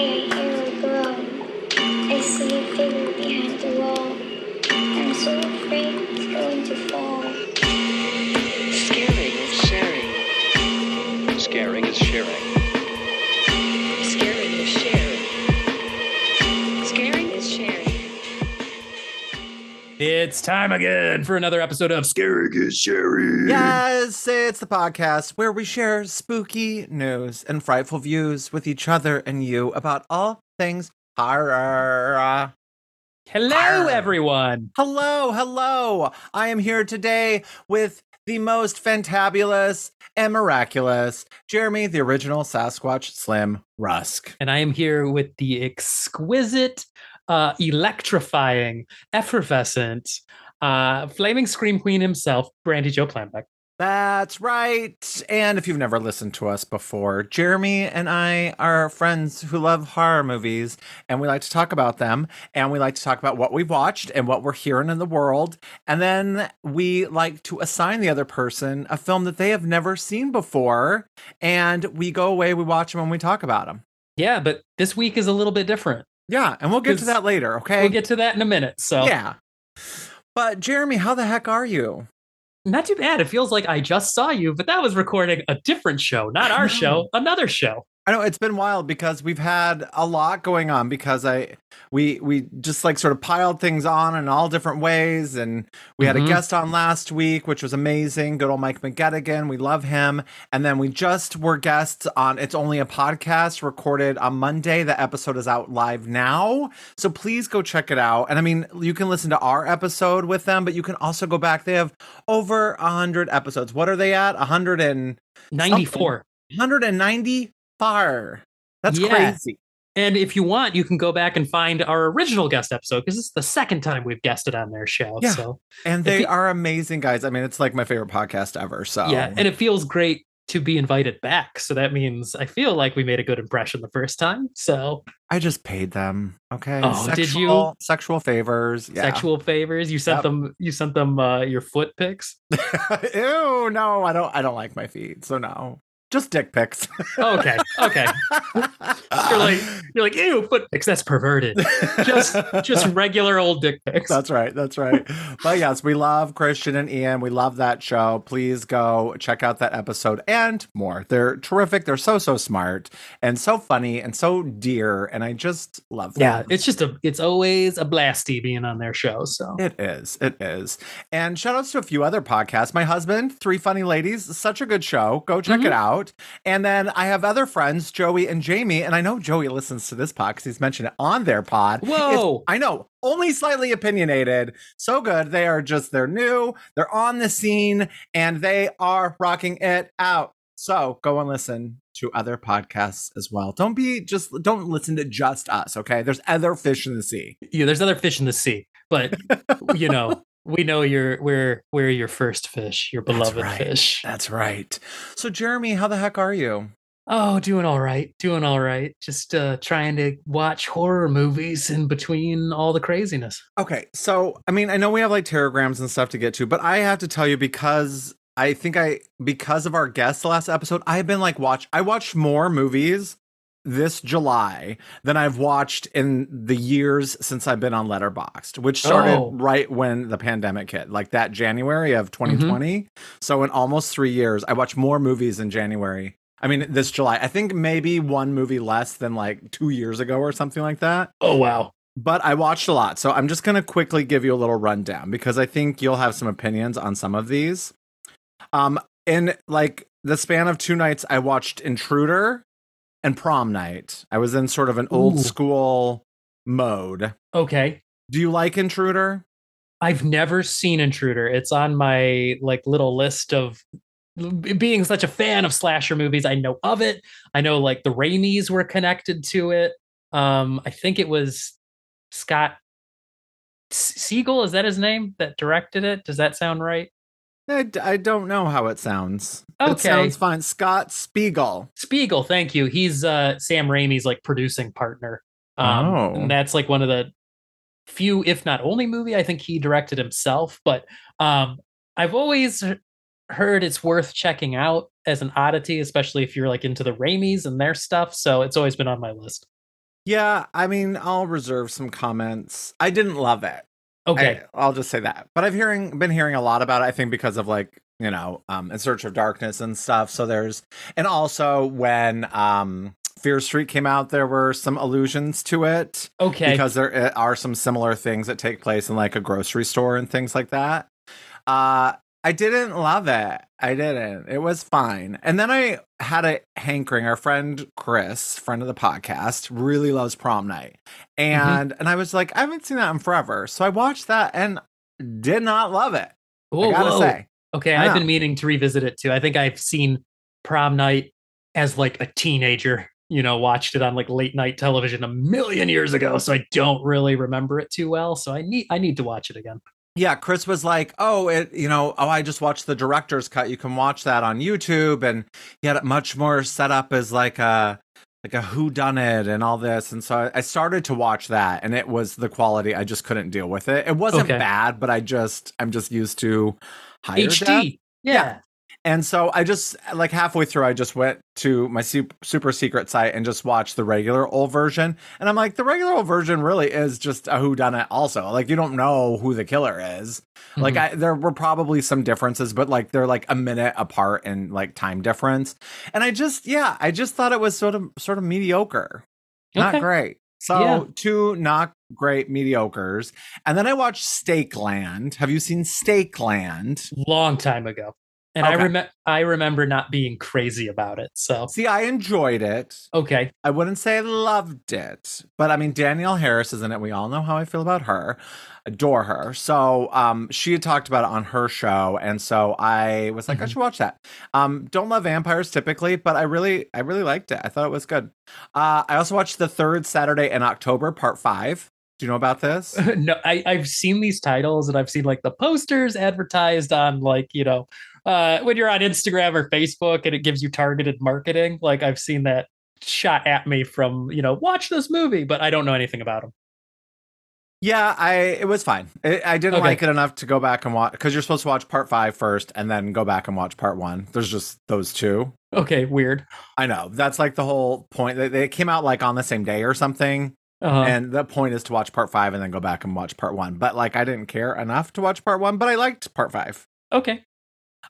I hear a groan. I see a figure behind the wall. I'm so afraid it's going to fall. It's time again for another episode of Scaring is Sharing. Yes, it's the podcast where we share spooky news and frightful views with each other and you about all things horror. Hello, Arr. everyone. Hello, hello. I am here today with the most fantabulous and miraculous Jeremy, the original Sasquatch Slim Rusk. And I am here with the exquisite, uh, electrifying, effervescent, uh, flaming scream queen himself, Brandy Joe Planbeck. That's right. And if you've never listened to us before, Jeremy and I are friends who love horror movies and we like to talk about them and we like to talk about what we've watched and what we're hearing in the world. And then we like to assign the other person a film that they have never seen before. And we go away, we watch them, and we talk about them. Yeah, but this week is a little bit different. Yeah. And we'll get to that later. Okay. We'll get to that in a minute. So, Yeah. But Jeremy, how the heck are you? not too bad. It feels like I just saw you, but that was recording a different show, not our show, another show. I know it's been wild because we've had a lot going on because I we we just like sort of piled things on in all different ways and we had a Mhm. guest on last week which was amazing. Good old Mike McGettigan. We love him. And then we just were guests on it's only a podcast recorded on Monday. The episode is out live now. So please go check it out. And I mean you can listen to our episode with them but you can also go back. They have over a hundred episodes. What are they at? A hundred and 94. 190 far. That's Yeah. crazy. And if you want, you can go back and find our original guest episode because it's the second time we've guested on their show. Yeah. So And they are amazing guys. I mean, it's like my favorite podcast ever. So yeah, and it feels great to be invited back. So that means I feel like we made a good impression the first time. So I just paid them. Okay. Oh, did you? Sexual- Sexual favors. Yeah. sexual favors. You sent Yep. them. You sent them uh, your foot pics. Ew, no, I don't I don't like my feet. So no. Just dick pics. Okay, okay. You're like you're like ew foot pics. That's perverted. Just just regular old dick pics. That's right. That's right. but yes, we love Christian and Ian. We love that show. Please go check out that episode and more. They're terrific. They're so, so smart and so funny and so dear. And I just love them. yeah, it's just a. It's always a blasty being on their show. So It is. It is. And shout outs to a few other podcasts. My husband, Three Funny Ladies, such a good show. Go check it Mhm. Out. And then I have other friends, Joey and Jamie. And I know Joey listens to this pod because he's mentioned it on their pod. It's- Whoa. I know. Only slightly opinionated. So good. They are just, they're new, they're on the scene, and they are rocking it out. So go and listen to other podcasts as well. Don't be just, don't listen to just us, okay? There's other fish in the sea. yeah, there's other fish in the sea, but you know we know you're we're we're your first fish, your That's beloved right. fish. That's right. So, Jeremy, how the heck are you? Oh, doing all right, doing all right. Just uh trying to watch horror movies in between all the craziness. Okay, so I mean, I know we have like terrorgrams and stuff to get to, but I have to tell you because I think I because of our guest last episode, I've been like watch I watched more movies this July than I've watched in the years since I've been on Letterboxd, which started Oh. right when the pandemic hit, like that January of 2020. So in almost 3 years, I watched more movies in January. I mean, this July. I think maybe one movie less than like 2 years ago or something like that Oh wow. but I watched a lot. So I'm just going to quickly give you a little rundown because I think you'll have some opinions on some of these. Um, in like the span of two nights, I watched Intruder and Prom Night. I was in sort of an old Ooh. school mode. Okay. Do you like Intruder? I've never seen Intruder. It's on my like little list of being such a fan of slasher movies. I know of it. I know like the Raimis were connected to it. Um, I think it was Scott Siegel. Is that his name that directed it? Does that sound right? I, I don't know how it sounds. It sounds fine. Scott Spiegel. Spiegel, thank you. He's uh Sam Raimi's like producing partner. Um Oh. and that's like one of the few, if not only movie I think he directed himself. But um I've always heard it's worth checking out as an oddity, especially if you're like into the Raimis and their stuff. So it's always been on my list. Yeah, I mean, I'll reserve some comments. I didn't love it. Okay. I, will just say that. But I've hearing been hearing a lot about it. I think because of like you know, um, in Search of Darkness and stuff. So there's, and also when um, Fear Street came out, there were some allusions to it. Okay. Because there uh, are some similar things that take place in like a grocery store and things like that. Uh, I didn't love it. I didn't. It was fine. And then I had a hankering. Our friend Chris, friend of the podcast, really loves prom night. And mm-hmm. and I was like, I haven't seen that in forever. So I watched that and did not love it. Whoa, I gotta whoa. say. Okay, I've been meaning to revisit it too. I think I've seen prom night as like a teenager, you know, watched it on like late night television a million years ago. So I don't really remember it too well. So I need I need to watch it again. Yeah, Chris was like, "Oh, it, you know, oh, I just watched the director's cut. You can watch that on YouTube." And he had it much more set up as like a like a who done it and all this. And so I started to watch that, and it was the quality. I just couldn't deal with it. It wasn't okay. bad, but I just I'm just used to higher HD. Def. Yeah. yeah. And so I just like halfway through, I just went to my super, secret site and just watched the regular old version. And I'm like, the regular old version really is just a who done it. Also, like you don't know who the killer is. Mm-hmm. Like I, there were probably some differences, but like they're like a minute apart in like time difference. And I just, yeah, I just thought it was sort of sort of mediocre, okay. not great. So yeah. two not great mediocres. And then I watched Stakeland. Have you seen Stakeland? Long time ago. And okay. I remember I remember not being crazy about it. So see, I enjoyed it. Okay. I wouldn't say I loved it, but I mean Danielle Harris is in it. We all know how I feel about her. Adore her. So um she had talked about it on her show. And so I was like, mm-hmm. I should watch that. Um, don't love vampires typically, but I really I really liked it. I thought it was good. Uh I also watched the third Saturday in October, part five. Do you know about this? no, I, I've seen these titles and I've seen like the posters advertised on like, you know, uh, when you're on Instagram or Facebook and it gives you targeted marketing. Like I've seen that shot at me from you know watch this movie, but I don't know anything about them. Yeah, I it was fine. I, I didn't okay. like it enough to go back and watch because you're supposed to watch part five first and then go back and watch part one. There's just those two. Okay, weird. I know that's like the whole point. They, they came out like on the same day or something. Uh-huh. And the point is to watch part five and then go back and watch part one. But like, I didn't care enough to watch part one, but I liked part five. Okay.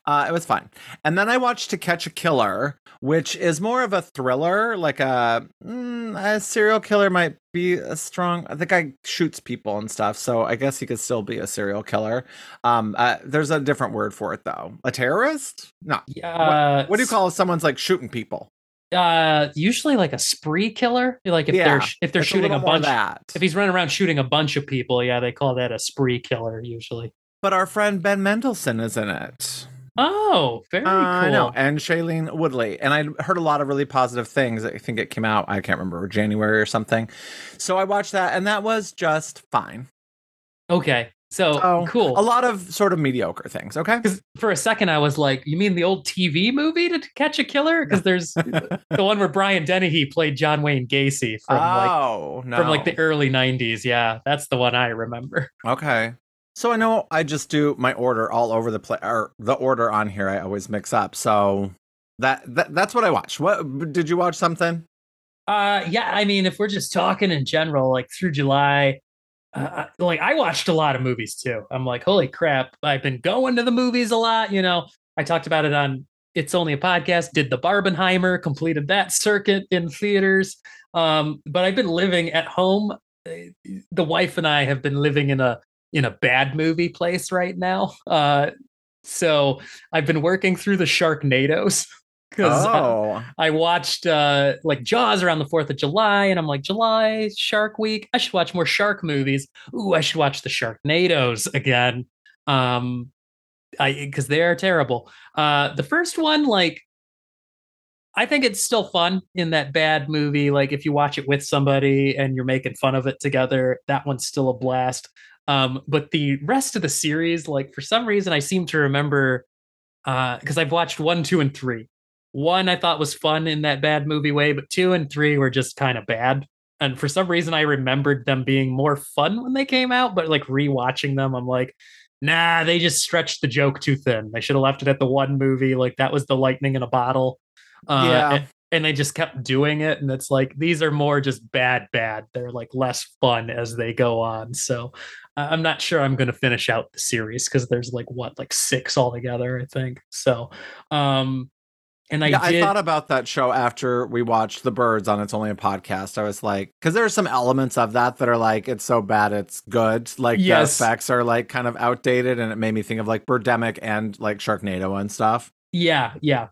Uh, it was fun. And then I watched To Catch a Killer, which is more of a thriller, like a, mm, a serial killer might be a strong. The guy shoots people and stuff, so I guess he could still be a serial killer. Um, uh, there's a different word for it though. A terrorist? No. Yeah. What, what do you call someone's like shooting people? uh usually like a spree killer like if yeah, they're if they're shooting a, a bunch that. if he's running around shooting a bunch of people yeah they call that a spree killer usually but our friend ben mendelsohn is in it Oh, very uh, cool. And Shailene Woodley. And I heard a lot of really positive things. I think it came out, I can't remember, January or something. So I watched that and that was just fine. Okay. So, so cool. A lot of sort of mediocre things. Okay. Because for a second I was like, you mean the old TV movie to catch a killer? Because there's the one where Brian Dennehy played John Wayne Gacy from oh, like no. from like the early 90s. Yeah, that's the one I remember. Okay. So I know I just do my order all over the place, or the order on here I always mix up. So that, that that's what I watched. What did you watch something? Uh, yeah. I mean, if we're just talking in general, like through July, uh, like I watched a lot of movies too. I'm like, holy crap! I've been going to the movies a lot. You know, I talked about it on It's Only a Podcast. Did the Barbenheimer, completed that circuit in theaters. Um, but I've been living at home. The wife and I have been living in a in a bad movie place right now. Uh, so I've been working through the Sharknados because oh. uh, I watched uh, like Jaws around the Fourth of July, and I'm like, July Shark Week. I should watch more shark movies. Ooh, I should watch the Sharknados again. Um, I because they are terrible. Uh, the first one, like I think it's still fun in that bad movie. Like if you watch it with somebody and you're making fun of it together, that one's still a blast. Um, but the rest of the series, like for some reason, I seem to remember because uh, I've watched one, two, and three. One I thought was fun in that bad movie way, but two and three were just kind of bad. And for some reason, I remembered them being more fun when they came out. But like rewatching them, I'm like, nah, they just stretched the joke too thin. They should have left it at the one movie. Like that was the lightning in a bottle. Uh, yeah. And, and they just kept doing it and it's like these are more just bad bad they're like less fun as they go on so i'm not sure i'm going to finish out the series because there's like what like six altogether i think so um and i yeah, did I thought about that show after we watched The Birds on It's Only a Podcast. I was like, because there are some elements of that that are like, it's so bad, it's good. Like Yes. the effects are like kind of outdated, and it made me think of like Birdemic and like Sharknado and stuff. yeah yeah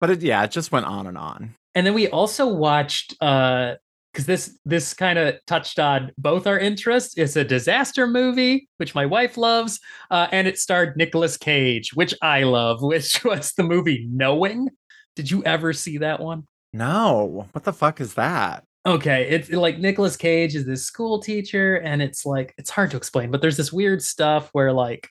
But it, yeah, it just went on and on. and then we also watched uh because this this kind of touched on both our interests. It's a disaster movie which my wife loves uh, and it starred Nicolas Cage which I love which was the movie Knowing. Did you ever see that one? No, what the fuck is that? okay it's like Nicolas Cage is this school teacher and it's like it's hard to explain but there's this weird stuff where like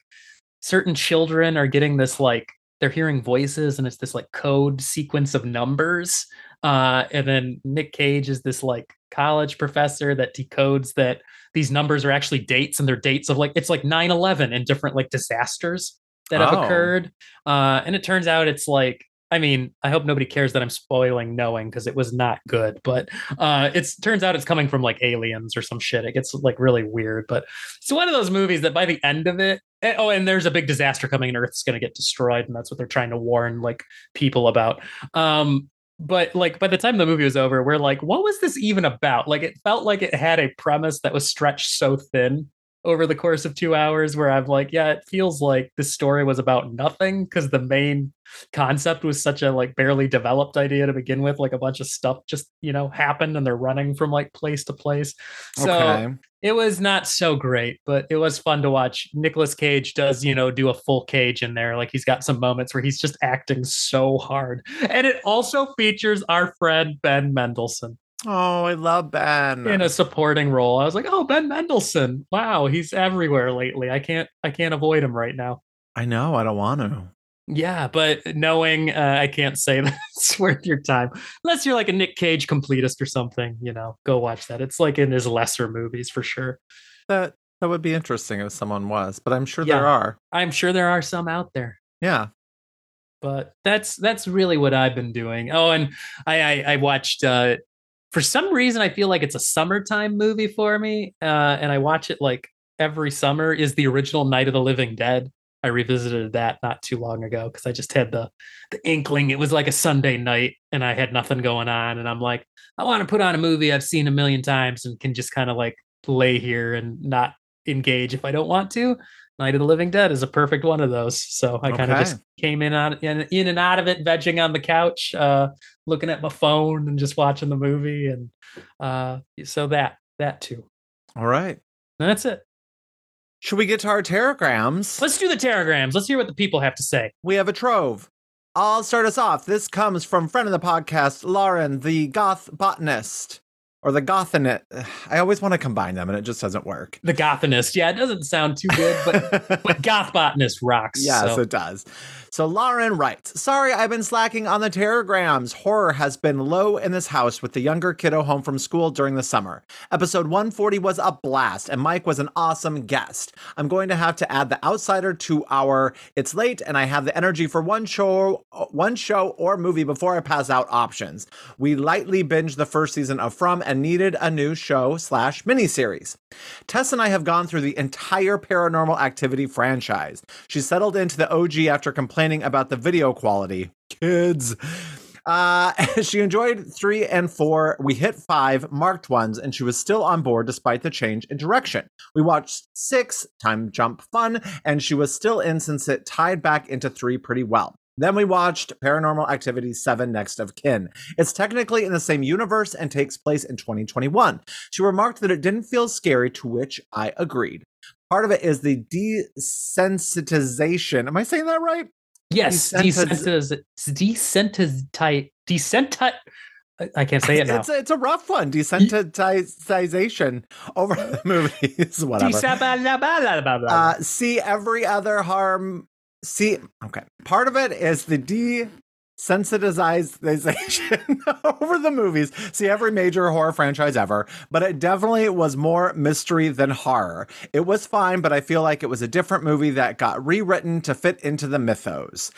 certain children are getting this like they're hearing voices and it's this like code sequence of numbers uh and then Nick Cage is this like college professor that decodes that these numbers are actually dates and they're dates of like it's like 9/11 and different like disasters that have Oh. occurred uh and it turns out it's like I mean, I hope nobody cares that I'm spoiling knowing because it was not good, but uh it's turns out it's coming from like aliens or some shit. It gets like really weird, but it's one of those movies that by the end of it, eh, oh, and there's a big disaster coming and Earth's to get destroyed, and that's what they're trying to warn like people about. Um, but like by the time the movie was over, we're like, what was this even about? Like it felt like it had a premise that was stretched so thin over the course of two hours where I'm like, yeah, it feels like this story was about nothing because the main concept was such a like barely developed idea to begin with. Like a bunch of stuff just, you know, happened and they're running from like place to place. So okay. it was not so great, but it was fun to watch. Nicolas Cage does, you know, do a full cage in there. Like he's got some moments where he's just acting so hard. And it also features our friend Ben Mendelsohn Oh, I love Ben. in a supporting role. I was like, "Oh, Ben Mendelsohn. Wow, he's everywhere lately. I can't I can't avoid him right now." I know, I don't want to. Yeah, but knowing uh, I can't say that it's worth your time unless you're like a Nick Cage completist or something, you know, go watch that. It's like in his lesser movies for sure. That that would be interesting if someone was, but I'm sure Yeah. there are. I'm sure there are some out there. Yeah. but that's that's really what I've been doing. Oh, and I I, I watched uh for some reason I feel like it's a summertime movie for me. Uh and I watch it like every summer is the original Night of the Living Dead. I revisited that not too long ago because I just had the the inkling. It was like a Sunday night and I had nothing going on. And I'm like, I want to put on a movie I've seen a million times and can just kind of like lay here and not engage if I don't want to. Night of the Living Dead is a perfect one of those. So I kind of Okay. just came in on in, in and out of it, vegging on the couch, uh, looking at my phone and just watching the movie. And uh, so that that too. All right. And that's it. Should we get to our terrorgrams? Let's do the terrorgrams. Let's hear what the people have to say. We have a trove. I'll start us off. This comes from friend of the podcast, Lauren, the goth botanist. Or the gothanist. I always want to combine them and it just doesn't work. The Gothanist. Yeah, it doesn't sound too good, but but Goth Botanist rocks. Yes, so. it does. So Lauren writes, Sorry, I've been slacking on the terrorgrams. Horror has been low in this house with the younger kiddo home from school during the summer. Episode 140 was a blast, and Mike was an awesome guest. I'm going to have to add The Outsider to our It's Late, and I have the energy for one show, one show or movie before I pass out options. We lightly binge the first season of From and needed a new show slash miniseries. Tess and I have gone through the entire Paranormal Activity franchise. She settled into the OG after complaining about the video quality. Kids. Uh, she enjoyed three and four. We hit five marked ones, and she was still on board despite the change in direction. We watched six, time jump fun, and she was still in since it tied back into three pretty well. Then we watched Paranormal Activity 7 Next of Kin. It's technically in the same universe and takes place in 2021. She remarked that it didn't feel scary, to which I agreed. Part of it is the desensitization. Am I saying that right? Yes, Desensitiz- desensitiz desensitize I- I can't say it now. It's a, it's a rough one. Desensitization over the movies. Whatever. Uh, see every other harm. See, okay. Part of it is the desensitization over the movies. See every major horror franchise ever, but it definitely was more mystery than horror. It was fine, but I feel like it was a different movie that got rewritten to fit into the mythos.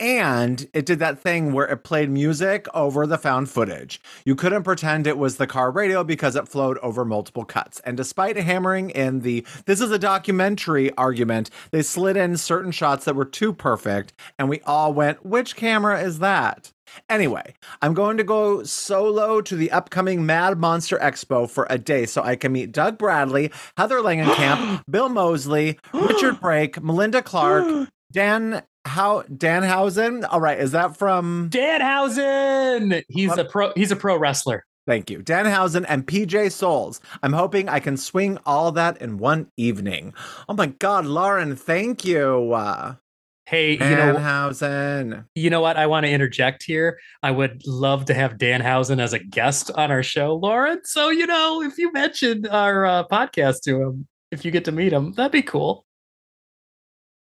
And it did that thing where it played music over the found footage. You couldn't pretend it was the car radio because it flowed over multiple cuts. And despite hammering in the this is a documentary argument, they slid in certain shots that were too perfect. And we all went, which camera is that? Anyway, I'm going to go solo to the upcoming Mad Monster Expo for a day so I can meet Doug Bradley, Heather Langenkamp, Bill Moseley, Richard Brake, Melinda Clarke, Dan how Danhausen. All right, is that from Danhausen. He's a pro. He's a pro wrestler. Thank you. Danhausen and PJ Soles. I'm hoping I can swing all that in one evening. Oh my God, Lauren, thank you. Uh, Hey, you know, Danhausen. you know what? I want to interject here. I would love to have Danhausen as a guest on our show, Lauren. So you know, if you mentioned our uh, podcast to him, if you get to meet him, that'd be cool.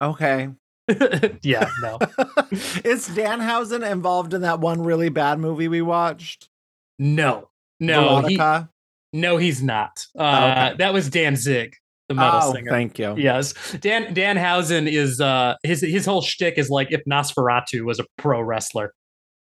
Okay. Yeah, no, Is Danhausen involved in that one really bad movie we watched? no, no, he, no, he's not. Uh, okay. That was Danzig, the metal oh, singer. thank you. Yes, Dan Danhausen is uh his his whole shtick is like if Nosferatu was a pro wrestler,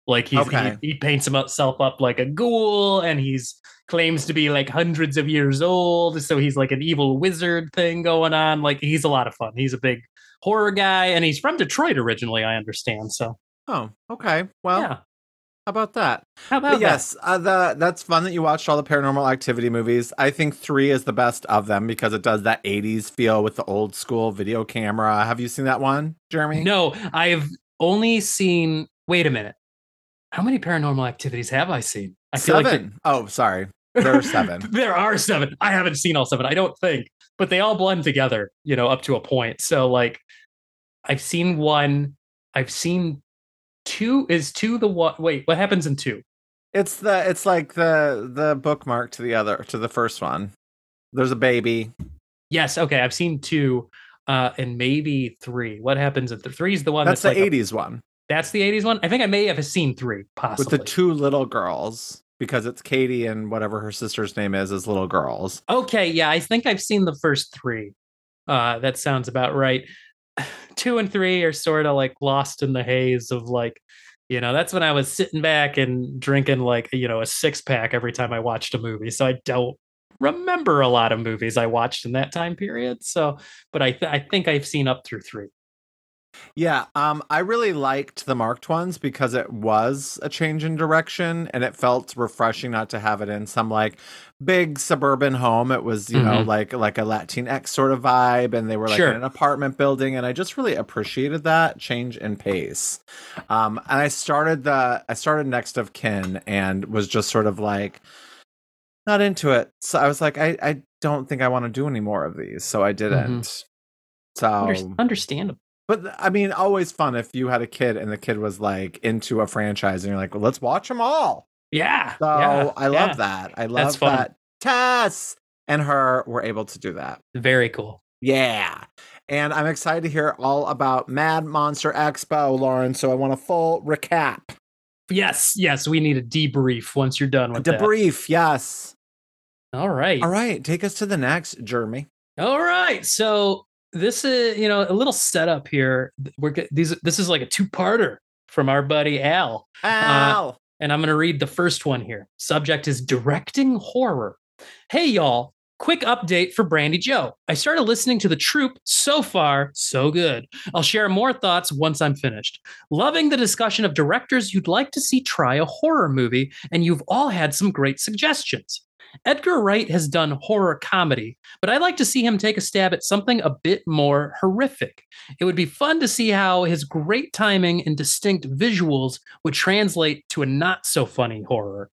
like he's, Okay. he he paints himself up like a ghoul, and he's claims to be like hundreds of years old, so he's like an evil wizard thing going on. Like he's a lot of fun. He's a big horror guy, and he's from Detroit originally, I understand. So Oh, okay. Well, yeah, how about that? how about But yes, uh, the that's fun that you watched all the Paranormal Activity movies. I think three is the best of them because it does that '80s feel with the old school video camera. Have you seen that one, Jeremy? No, I've only seen. Wait a minute. How many paranormal activities have I seen? I feel like seven. oh, sorry, there are seven. there are seven. I haven't seen all seven. I don't think, but they all blend together, you know, up to a point. So like, I've seen one. I've seen two. Is two the one? Wait, what happens in two? it's the it's like the the bookmark to the other to the first one. There's a baby. Yes. Okay, I've seen two, uh, and maybe three. What happens in the three? Is the one That's that's, the like a- '80s one that's the '80s one. I think I may have seen three, possibly. with the two little girls because it's Katie and whatever her sister's name is as little girls. Okay, yeah, I think I've seen the first three. Uh, that sounds about right. Two and three are sort of like lost in the haze of like, you know, that's when I was sitting back and drinking like, you know, a six pack every time I watched a movie. So I don't remember a lot of movies I watched in that time period. So, but I, th- I think I've seen up through three. Yeah, um, I really liked the marked ones because it was a change in direction and it felt refreshing not to have it in some like big suburban home. It was, you know, Mhm. like like a Latinx sort of vibe, and they were like Sure. in an apartment building, and I just really appreciated that change in pace. Um, and I started the I started next of kin and was just sort of like not into it. So I was like, I, I don't think I want to do any more of these, so I didn't. So Under- understandable. But I mean, always fun if you had a kid and the kid was like into a franchise and you're like, well, let's watch them all. Yeah. So yeah, I love yeah. that. I love that Tess and her were able to do that. Very cool. Yeah. And I'm excited to hear all about Mad Monster Expo, Lauren. So I want a full recap. Yes. Yes. We need a debrief once you're done with that. Debrief, yes. All right. All right, take us to the next, Jeremy. All right. So this is, you know, a little setup here. We're these. This is like a two-parter from our buddy Al, uh, Al. and I'm going to read the first one here. Subject is directing horror. Hey y'all. Quick update for Brandy Joe. I started listening to the troop. So far, so good. I'll share more thoughts once I'm finished. Loving the discussion of directors you'd like to see try a horror movie, and you've all had some great suggestions. Edgar Wright has done horror comedy, but I'd like to see him take a stab at something a bit more horrific. It would be fun to see how his great timing and distinct visuals would translate to a not so funny horror.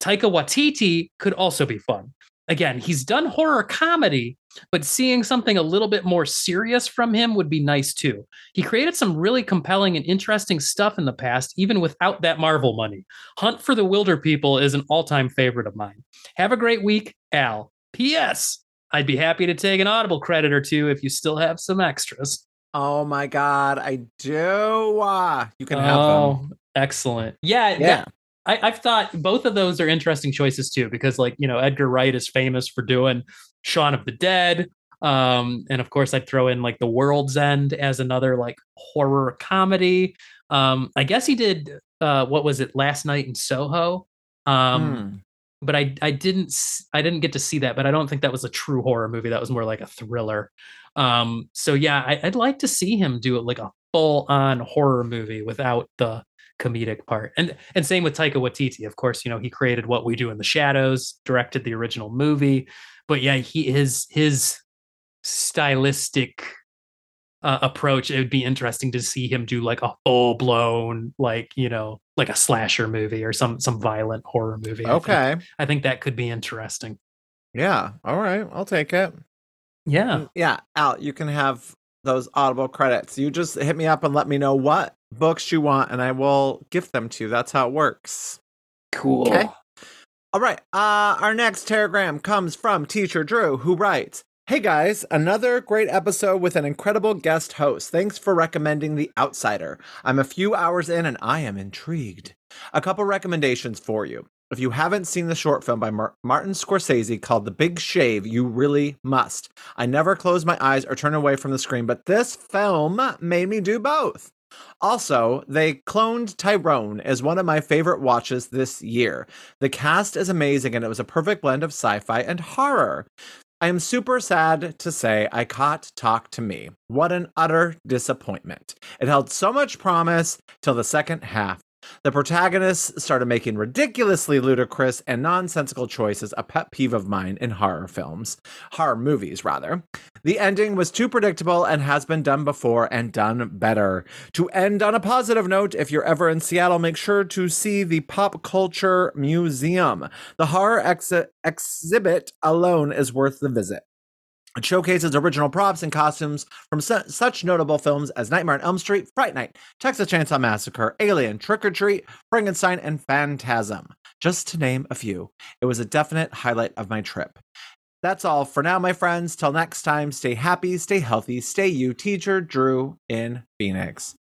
Taika Waititi could also be fun. Again, he's done horror comedy, but seeing something a little bit more serious from him would be nice too. He created some really compelling and interesting stuff in the past, even without that Marvel money. Hunt for the Wilderpeople is an all time favorite of mine. Have a great week, Al. P.S. I'd be happy to take an Audible credit or two if you still have some extras. Oh my God, I do. Uh, you can have them. oh, excellent. Yeah, Yeah. I, I've thought both of those are interesting choices too, because like you know Edgar Wright is famous for doing Shaun of the Dead, um, and of course I'd throw in like The World's End as another like horror comedy. Um, I guess he did. Uh, what was it? Last night in Soho. Um, Hmm. but I I didn't I didn't get to see that. But I don't think that was a true horror movie. That was more like a thriller. Um, so yeah, I, I'd like to see him do it like a full on horror movie without the comedic part. And and same with Taika Waititi. Of course, you know he created What We Do in the Shadows, directed the original movie. But yeah, he his his stylistic uh, approach. It would be interesting to see him do like a full blown like you know like a slasher movie or some some violent horror movie. I think- Okay. I think that could be interesting. Yeah. All right. I'll take it. Yeah. Yeah. Al, you can have those audible credits. You just hit me up and let me know what books you want, and I will gift them to you. That's how it works. Cool. Okay. All right. Uh, our next terrorgram comes from Teacher Drew, who writes Hey guys, another great episode with an incredible guest host. Thanks for recommending The Outsider. I'm a few hours in and I am intrigued. A couple recommendations for you. If you haven't seen the short film by Mar- Martin Scorsese called The Big Shave, you really must. I never close my eyes or turn away from the screen, but this film made me do both. Also, they cloned Tyrone as one of my favorite watches this year. The cast is amazing and it was a perfect blend of sci fi and horror. I am super sad to say I caught Talk to Me. What an utter disappointment. It held so much promise till the second half. The protagonists started making ridiculously ludicrous and nonsensical choices, a pet peeve of mine in horror films, horror movies, rather. The ending was too predictable and has been done before and done better. To end on a positive note, if you're ever in Seattle, make sure to see the Pop Culture Museum. The horror exhibit alone is worth the visit. It showcases original props and costumes from su- such notable films as Nightmare on Elm Street, Fright Night, Texas Chainsaw Massacre, Alien, Trick or Treat, Frankenstein, and Phantasm, just to name a few. It was a definite highlight of my trip. That's all for now, my friends. Till next time, stay happy, stay healthy, stay you, teacher Drew in Phoenix.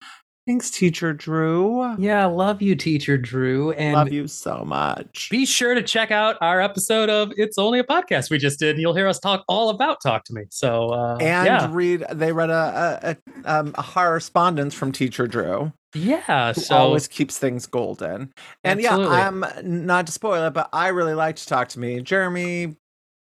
Thanks, teacher Drew. Yeah, love you, teacher Drew. And Love you so much. be sure to check out our episode of It's Only a Podcast we just did. You'll hear us talk all about Talk to Me. So uh and yeah. read, they read a, a, a, um, a correspondence from teacher Drew. Yeah. who So always keeps things golden. And Absolutely. yeah, I'm not to spoil it, but I really liked talk to me. Jeremy,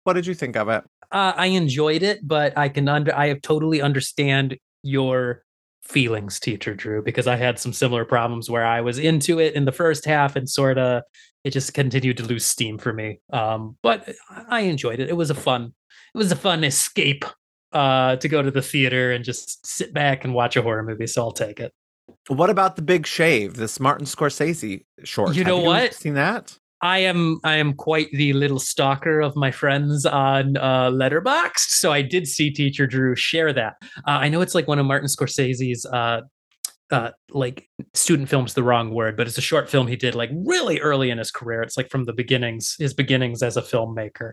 what did you think of it? uh, I enjoyed it, but I can under I have totally understand your feelings, teacher Drew, because I had some similar problems where I was into it in the first half and sort of it just continued to lose steam for me. Um, but I enjoyed it. It was a fun, it was a fun escape uh, to go to the theater and just sit back and watch a horror movie. So I'll take it. What about the Big Shave, this Martin Scorsese short? You Have know what? Seen that? I am I am quite the little stalker of my friends on uh, Letterboxd, so I did see Teacher Drew share that. Uh, I know it's like one of Martin Scorsese's uh, uh, like student films, the wrong word, but it's a short film he did like really early in his career. It's like from the beginnings, his beginnings as a filmmaker.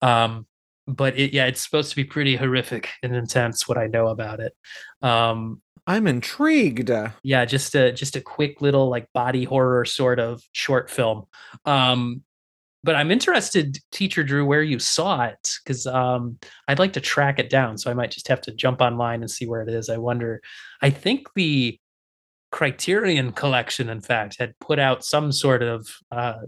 Um, but it, yeah, it's supposed to be pretty horrific and intense. What I know about it. Um, I'm intrigued. yeah just a just a quick little like body horror sort of short film. Um but i'm interested teacher drew where you saw it because um i'd like to track it down so i might just have to jump online and see where it is i wonder. I think the criterion collection in fact had put out some sort of uh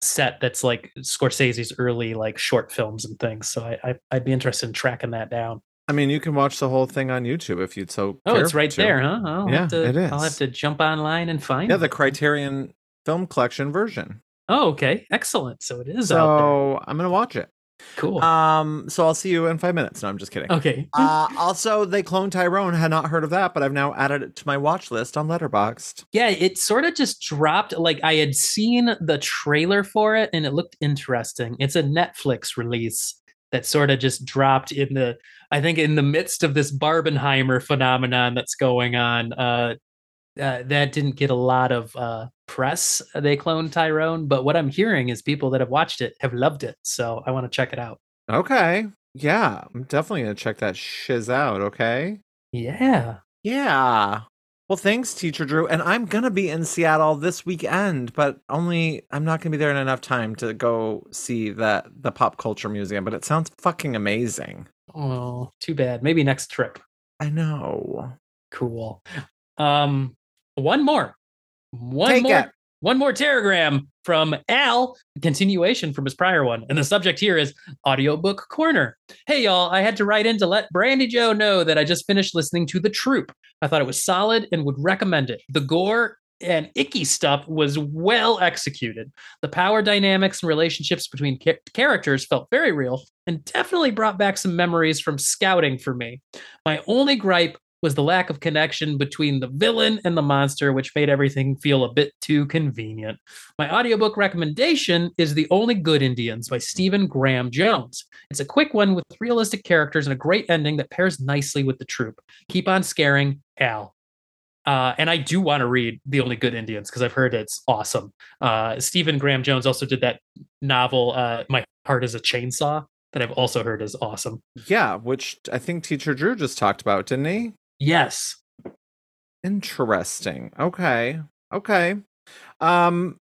set that's like scorsese's early like short films and things so i, I i'd be interested in tracking that down I mean, you can watch the whole thing on YouTube if you'd so. oh it's right to. there huh I'll Yeah, have to, it i'll have to jump online and find Yeah, it. the Criterion Film Collection version. Oh, okay. Excellent. So it is out So I'm gonna watch it. Cool. Um, so I'll see you in five minutes. No, I'm just kidding. okay. Uh, also, they cloned Tyrone. Had not heard of that, but I've now added it to my watch list on Letterboxd. yeah, it sort of just dropped. Like I had seen the trailer for it and it looked interesting. It's a Netflix release that sort of just dropped in the, I think, in the midst of this Barbenheimer phenomenon that's going on. Uh, uh, that didn't get a lot of uh, press. They cloned Tyrone, but what I'm hearing is people that have watched it have loved it. So I want to check it out. Okay, yeah, I'm definitely gonna check that shiz out. Okay. Yeah. Yeah. Well, thanks, Teacher Drew. And I'm gonna be in Seattle this weekend, but only I'm not gonna be there in enough time to go see the the pop culture museum. But it sounds fucking amazing. Oh, too bad. Maybe next trip. I know. Cool. Um, one more. One Take more. it. One more terrorgram from Al, a continuation from his prior one. And the subject here is audiobook corner. Hey y'all, I had to write in to let Brandy Joe know that I just finished listening to The Troop. I thought it was solid and would recommend it. The gore and icky stuff was well executed. The power dynamics and relationships between cha- characters felt very real and definitely brought back some memories from scouting for me. My only gripe was the lack of connection between the villain and the monster, which made everything feel a bit too convenient. My audiobook recommendation is The Only Good Indians by Stephen Graham Jones. It's a quick one with realistic characters and a great ending that pairs nicely with the troop. Keep on scaring, Al. Uh, and I do want to read The Only Good Indians because I've heard it's awesome. Uh, Stephen Graham Jones also did that novel, uh, My Heart is a Chainsaw, that I've also heard is awesome. Yeah, which I think Teacher Drew just talked about, didn't he? Yes. Interesting. Okay. Okay. Um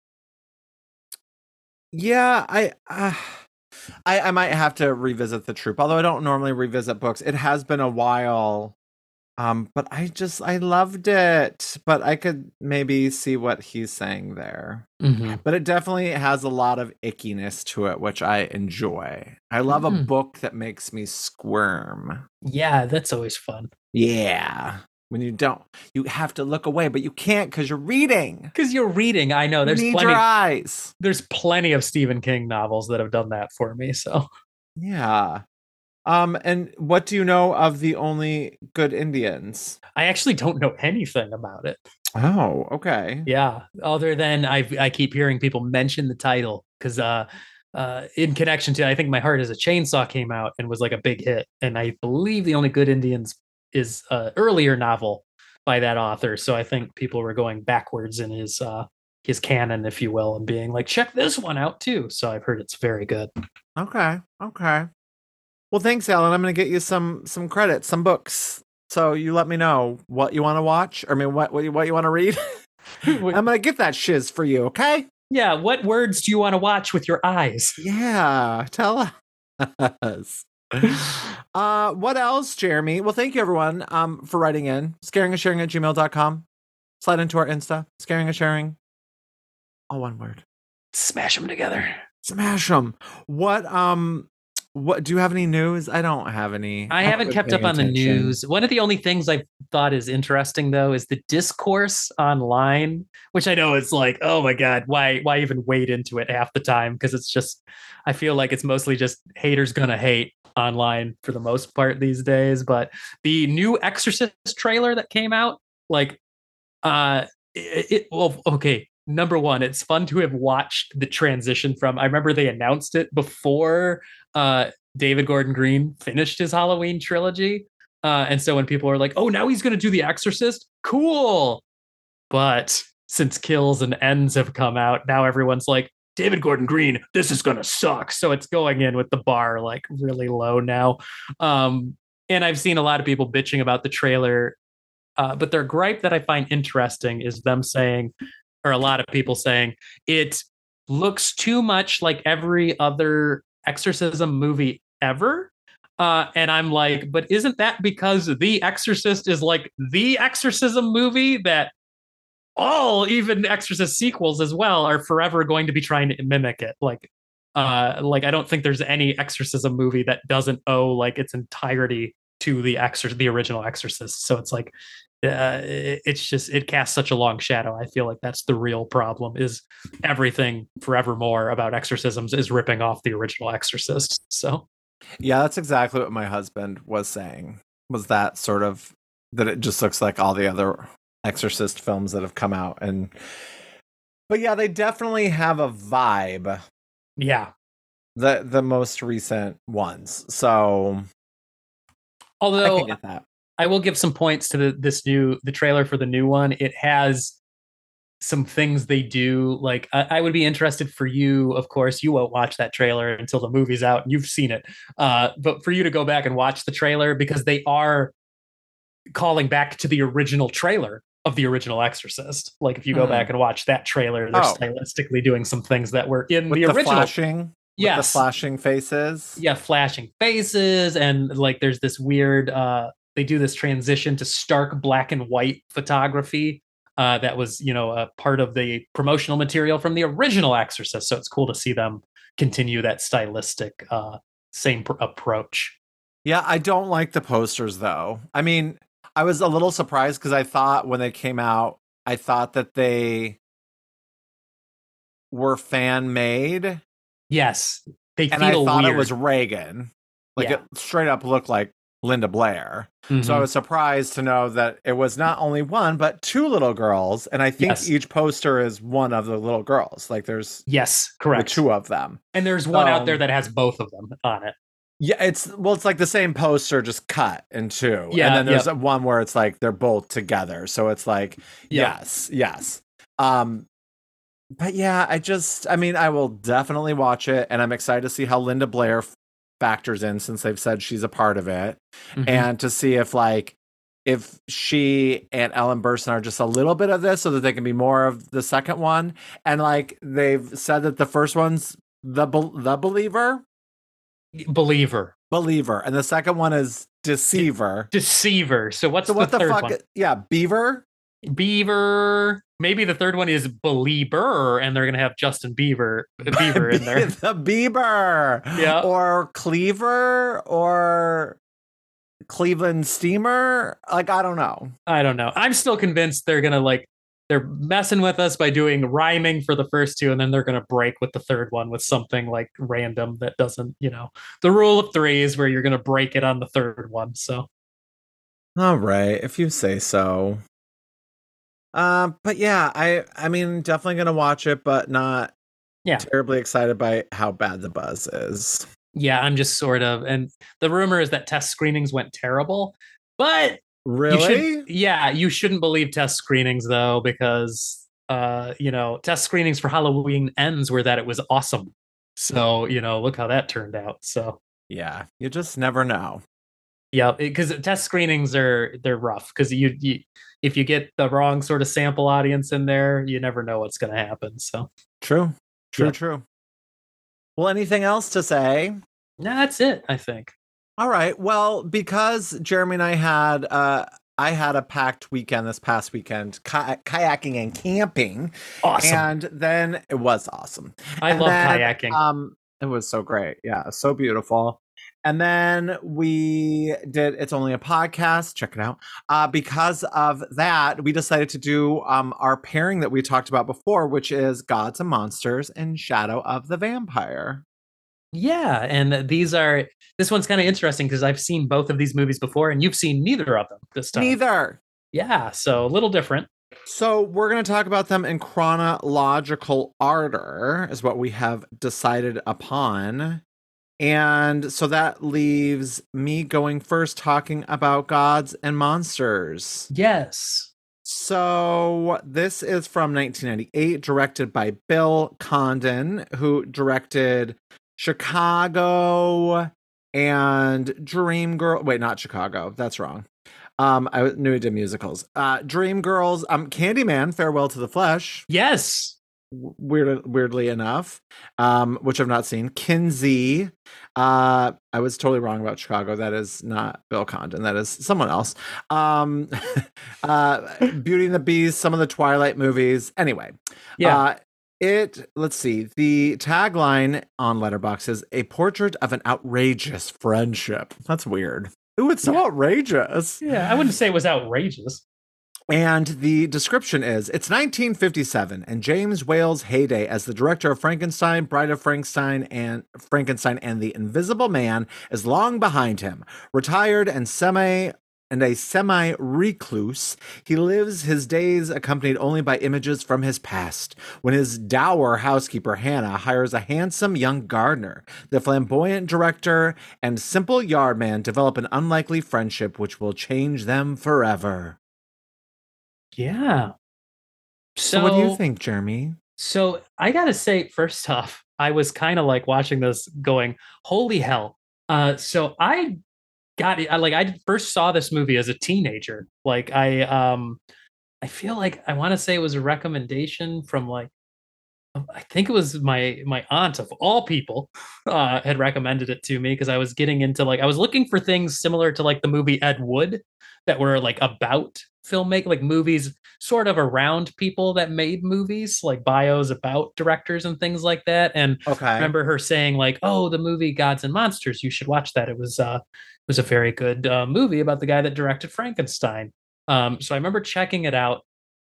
Yeah, I uh, I I might have to revisit the troop. Although I don't normally revisit books. It has been a while. Um but I just I loved it. But I could maybe see what he's saying there. Mhm. But it definitely has a lot of ickiness to it, which I enjoy. I love a Mm. book that makes me squirm. Yeah, that's always fun. Yeah. When you don't, you have to look away, but you can't because you're reading. Because you're reading, I know there's need plenty. your eyes. There's plenty of Stephen King novels that have done that for me. So Yeah. Um, and what do you know of the only good Indians? I actually don't know anything about it. Oh, okay. Yeah, other than I I keep hearing people mention the title because uh uh in connection to I think My Heart is a Chainsaw came out and was like a big hit, and I believe the only Good Indians is a earlier novel by that author. So I think people were going backwards in his uh his canon, if you will, and being like, check this one out too. So I've heard it's very good. Okay. Okay. Well, thanks, Alan. I'm gonna get you some some credits, some books. So you let me know what you want to watch. Or I mean, what what you, what you want to read. I'm gonna get that shiz for you. Okay. yeah, what words do you want to watch with your eyes? Yeah. Tell us. uh, what else, Jeremy? Well, thank you everyone um for writing in. Scaring and sharing at gmail.com. Slide into our Insta. Scaring and sharing. All one word. Smash them together. Smash them. What um what do you have any news? I don't have any. I haven't kept up paying on the news. One of the only things I've thought is interesting though is the discourse online, which I know is like, oh my god, why why even wade into it half the time? Because it's just, I feel like it's mostly just haters gonna hate online for the most part these days. But the new Exorcist trailer that came out, like, uh, it, it well, okay. Number one, it's fun to have watched the transition from. I remember they announced it before uh David Gordon Green finished his Halloween trilogy. Uh, and so when people are like, oh, now he's going to do The Exorcist, cool. But since Kills and Ends have come out, now everyone's like, David Gordon Green, this is going to suck. So it's going in with the bar like really low now. Um, and I've seen a lot of people bitching about the trailer. Uh, but their gripe that I find interesting is them saying, or a lot of people saying, it looks too much like every other exorcism movie ever. Uh, and I'm like, but isn't that because The Exorcist is like the exorcism movie that all even Exorcist sequels as well are forever going to be trying to mimic it? Like, uh, like I don't think there's any exorcism movie that doesn't owe like its entirety to the exorcist, the original Exorcist. So it's like, uh, it- it's just it casts such a long shadow. I feel like that's the real problem. Is everything forevermore about exorcisms is ripping off the original Exorcist. So Yeah, that's exactly what my husband was saying. Was that sort of that it just looks like all the other Exorcist films that have come out and but yeah, they definitely have a vibe. yeah. The the most recent ones. So Although that. I will give some points to the, this new the trailer for the new one. It has some things they do. Like I, I would be interested for you, of course. You won't watch that trailer until the movie's out and you've seen it. Uh, but for you to go back and watch the trailer because they are calling back to the original trailer of the original Exorcist. Like if you go Hmm. back and watch that trailer, they're Oh. stylistically doing some things that were in With the the, original. flashing with the flashing faces. yeah flashing faces and like there's this weird uh they do this transition to stark black and white photography uh, that was you know a part of the promotional material from the original Exorcist. So it's cool to see them continue that stylistic uh, same pr- approach. Yeah, I don't like the posters though. I mean, I was a little surprised because I thought when they came out, I thought that they were fan made, Yes, they and I thought weird. it was Regan. Like Yeah. it straight up looked like Linda Blair. So I Mhm. was surprised to know that it was not only one but two little girls, and I think Yes. each poster is one of the little girls. Like there's yes, correct. two of them. And there's one out there Um, that has both of them on it. Yeah, it's well, it's like the same poster just cut in two. Yeah, and then there's yep. one where it's like they're both together. So it's like Yeah. yes, yes. Um, but yeah, I just, I mean, I will definitely watch it, and I'm excited to see how Linda Blair factors in since they've said she's a part of it, Mhm. and to see if like if she and Ellen Burstyn are just a little bit of this, so that they can be more of the second one, and like they've said that the first one's the bel the believer Believer, believer, and the second one is deceiver. deceiver. So what's So what the, the, third fuck? one? Yeah, beaver. Beaver. Maybe the third one is Belieber, and they're gonna have Justin Bieber, Beaver in there. the Bieber. Yeah. Or Cleaver or Cleveland Steamer. Like I don't know. I don't know. I'm still convinced they're gonna like they're messing with us by doing rhyming for the first two, and then they're gonna break with the third one with something like random that doesn't, you know, the rule of three is where you're gonna break it on the third one. So All right, if you say so. Um, but yeah, I I mean definitely gonna watch it, but not Yeah. terribly excited by how bad the buzz is. yeah, I'm just sort of and the rumor is that test screenings went terrible. But Really? You should, yeah, you shouldn't believe test screenings though, because uh, you know, test screenings for Halloween ends were that it was awesome. So, you know, look how that turned out. So yeah, you just never know. Yeah, because test screenings are they're rough because you, you if you get the wrong sort of sample audience in there, you never know what's gonna happen. So True. True, true. Well, anything else to say? No, that's it, I think. All right. Well, because Jeremy and I had uh I had a packed weekend this past weekend, ki- kayaking and camping, Awesome. and then it was awesome. I and love then, kayaking. Um, it was so great. Yeah, so beautiful. And then we did It's Only a Podcast. Check it out. Uh, because of that, we decided to do um, our pairing that we talked about before, which is Gods and Monsters and Shadow of the Vampire. yeah, and these are this one's kind of interesting because I've seen both of these movies before, and you've seen neither of them this time. Neither. Yeah, so a little different. So we're going to talk about them in chronological order, is what we have decided upon. And so that leaves me going first, talking about gods and monsters. Yes. So this is from 1998, directed by Bill Condon, who directed Chicago and Dream Girl. Wait, not Chicago. That's wrong. Um, I knew he did musicals. Uh, Dream Girls, um, Candyman, Farewell to the Flesh. Yes. Weird, weirdly enough, um, which I've not seen. Kinsey. Uh, I was totally wrong about Chicago. That is not Bill Condon. That is someone else. Um, uh, Beauty and the Beast, some of the Twilight movies. Anyway, Yeah. uh, it, let's see, the tagline on Letterboxd is a portrait of an outrageous friendship. That's weird. Ooh, it's so Yeah. outrageous. yeah. I wouldn't say it was outrageous. And the description is it's 1957 and James Whale's heyday as the director of Frankenstein, Bride of Frankenstein and Frankenstein and the Invisible Man is long behind him. Retired and semi and a semi recluse, he lives his days accompanied only by images from his past. When his dour housekeeper Hannah hires a handsome young gardener, the flamboyant director and simple yardman develop an unlikely friendship which will change them forever. Yeah. So, what do you think, Jeremy? So I gotta say, first off, I was kind of like watching this, going, "Holy hell!" Uh, so I got it. I, like I first saw this movie as a teenager. Like I, um, I feel like I want to say it was a recommendation from like, I think it was my my aunt of all people, uh, had recommended it to me because I was getting into like I was looking for things similar to like the movie Ed Wood. That were like about filmmaking, like movies sort of around people that made movies, like bios about directors and things like that. And Okay. I remember her saying like, "Oh, the movie Gods and Monsters, you should watch that. It was uh it was a very good uh, movie about the guy that directed Frankenstein." Um, so I remember checking it out,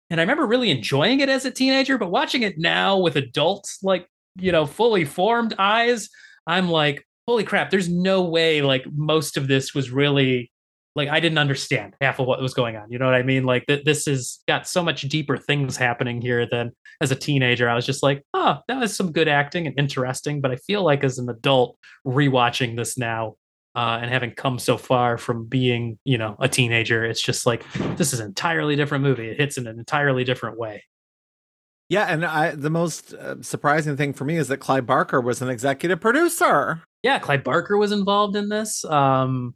and I remember really enjoying it as a teenager. But watching it now with adults, like you know, fully formed eyes, I'm like, "Holy crap!" There's no way like most of this was really like I didn't understand half of what was going on. You know what I mean? Like that this has got so much deeper things happening here than as a teenager. I was just like, oh, that was some good acting and interesting. But I feel like as an adult rewatching this now uh, and having come so far from being, you know, a teenager, it's just like this is an entirely different movie. It hits in an entirely different way. Yeah, and I the most uh, surprising thing for me is that Clive Barker was an executive producer. Yeah, Clive Barker was involved in this. Um,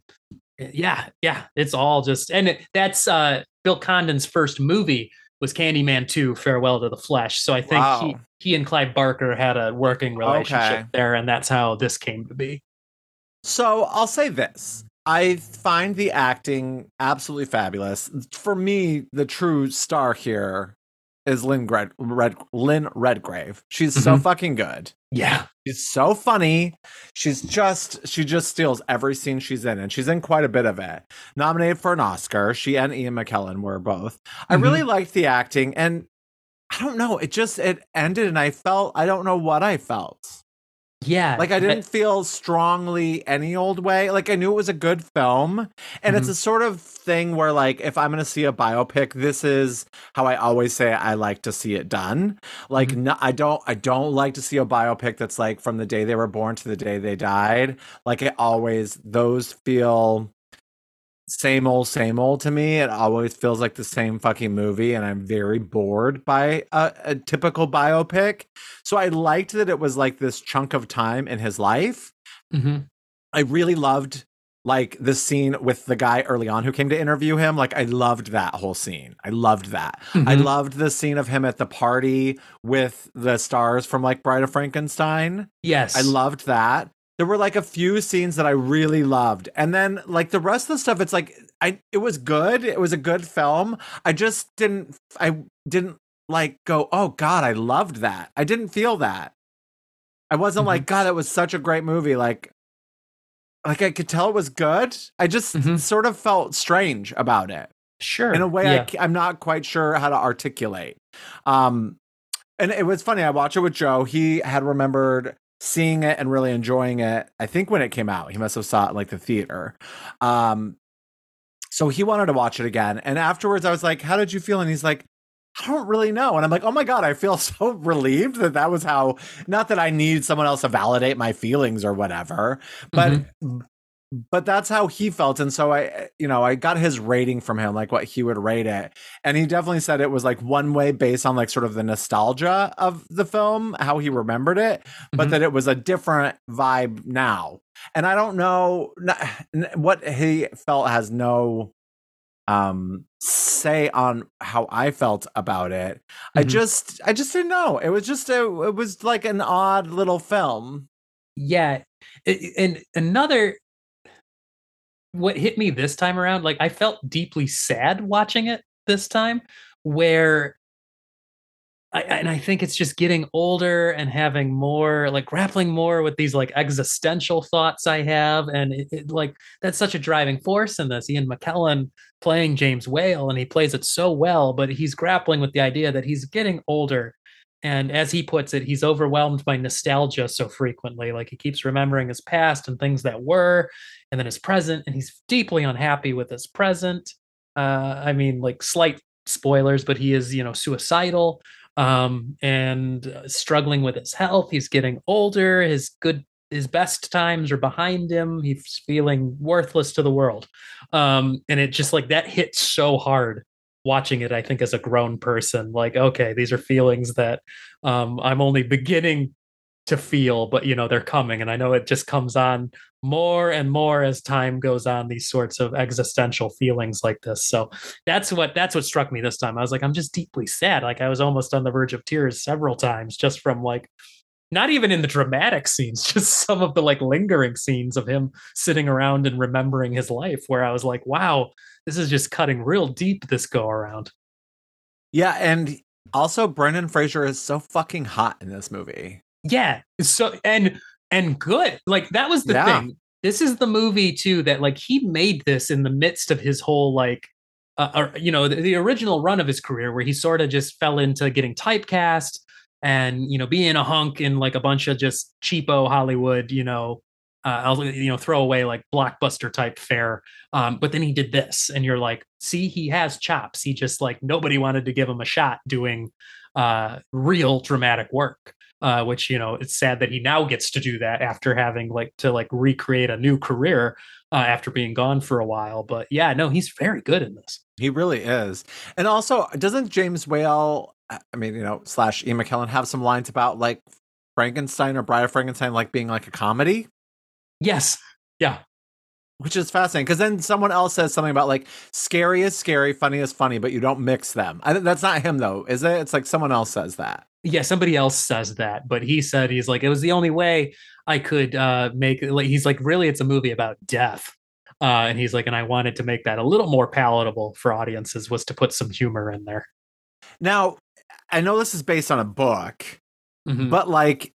yeah, yeah, it's all just and it, that's uh Bill Condon's first movie was Candyman 2 Farewell to the Flesh. So I think Wow. he he and Clive Barker had a working relationship Okay. there and that's how this came to be. So I'll say this. I find the acting absolutely fabulous. For me, the true star here is Lynn, Gred- Red- Lynn Redgrave. She's so Mhm. fucking good. Yeah. She's so funny. She's just she just steals every scene she's in, and she's in quite a bit of it. Nominated for an Oscar. She and Ian McKellen were both. I Mhm. really liked the acting, and I don't know. It just it ended, and I felt I don't know what I felt. Yeah. Like I didn't feel strongly any old way. Like I knew it was a good film, and it's Mhm. a sort of thing where like if I'm gonna see a biopic, this is how I always say I like to see it done. Like Mhm. no, I don't I don't like to see a biopic that's like from the day they were born to the day they died. Like it always those feel same old same old to me it always feels like the same fucking movie and i'm very bored by a, a typical biopic so i liked that it was like this chunk of time in his life Mhm. i really loved like the scene with the guy early on who came to interview him like i loved that whole scene i loved that i Mhm. loved the scene of him at the party with the stars from like bride of frankenstein Yes. I loved that. There were like a few scenes that I really loved. And then like the rest of the stuff, it's like I it was good. It was a good film. I just didn't I didn't like go, oh God, I loved that. I didn't feel that. I wasn't Mhm. like, God, that was such a great movie. Like like I could tell it was good. I just Mhm. sort of felt strange about it Sure. in a way yeah. I, I'm not quite sure how to articulate. Um, and it was funny. I watched it with Joe. He had remembered seeing it and really enjoying it. I think when it came out, he must have saw it in, like the theater. Um, so he wanted to watch it again. And afterwards, I was like, "How did you feel?" And he's like. I don't really know. And I'm like, oh my God, I feel so relieved that that was how, not that I need someone else to validate my feelings or whatever, but but that's how he felt and so i you know i got his rating from him like what he would rate it and he definitely said it was like one way based on like sort of the nostalgia of the film how he remembered it but Mhm. that it was a different vibe now and i don't know what he felt has no um say on how i felt about it i Mhm. just i just didn't know it was just a it was like an odd little film yeah and another what hit me this time around like i felt deeply sad watching it this time where I, and I think it's just getting older and having more like grappling more with these like existential thoughts I have, and it, it, like that's such a driving force in this. Ian McKellen playing James Whale, and he plays it so well, but he's grappling with the idea that he's getting older, and as he puts it, he's overwhelmed by nostalgia so frequently. Like he keeps remembering his past and things that were, and then his present, and he's deeply unhappy with his present. Uh, I mean, like slight spoilers, but he is, you know, suicidal um, and uh, struggling with his health. He's getting older. His good, his best times are behind him. He's feeling worthless to the world. Um, and it just like that hit so hard watching it. I think as a grown person, like, okay, these are feelings that um, I'm only beginning to feel, but you know, they're coming. And I know it just comes on more and more as time goes on these sorts of existential feelings like this so that's what that's what struck me this time i was like i'm just deeply sad like i was almost on the verge of tears several times just from like not even in the dramatic scenes, just some of the like lingering scenes of him sitting around and remembering his life, where I was like, wow, this is just cutting real deep this go around. Yeah, and also Brendan Fraser is so fucking hot in this movie. Yeah. So and and good. Like that was the Yeah. thing. This is the movie too that like he made this in the midst of his whole like uh, uh, you know the, the original run of his career where he sort of just fell into getting typecast and you know being a hunk in like a bunch of just cheapo Hollywood, you know, uh, you know throw away like blockbuster type fare. Um, but then he did this, and you're like, see, he has chops. He just like nobody wanted to give him a shot doing uh, real dramatic work. Uh, which you know, it's sad that he now gets to do that after having like to like recreate a new career uh, after being gone for a while. But yeah, no, he's very good in this. He really is. And also, doesn't James Whale, I mean, you know, slash Ian McKellen have some lines about like Frankenstein or Bride of Frankenstein like being like a comedy? Yes, yeah, Which is fascinating because then someone else says something about like scary is scary, funny is funny, but you don't mix them. I, that's not him though, is it? It's like someone else says that. yeah. Somebody else says that, but he said he's like it was the only way I could uh, make. Like he's like really, it's a movie about death. Uh, and he's like, and I wanted to make that a little more palatable for audiences was to put some humor in there. Now, I know this is based on a book, Mhm. but like,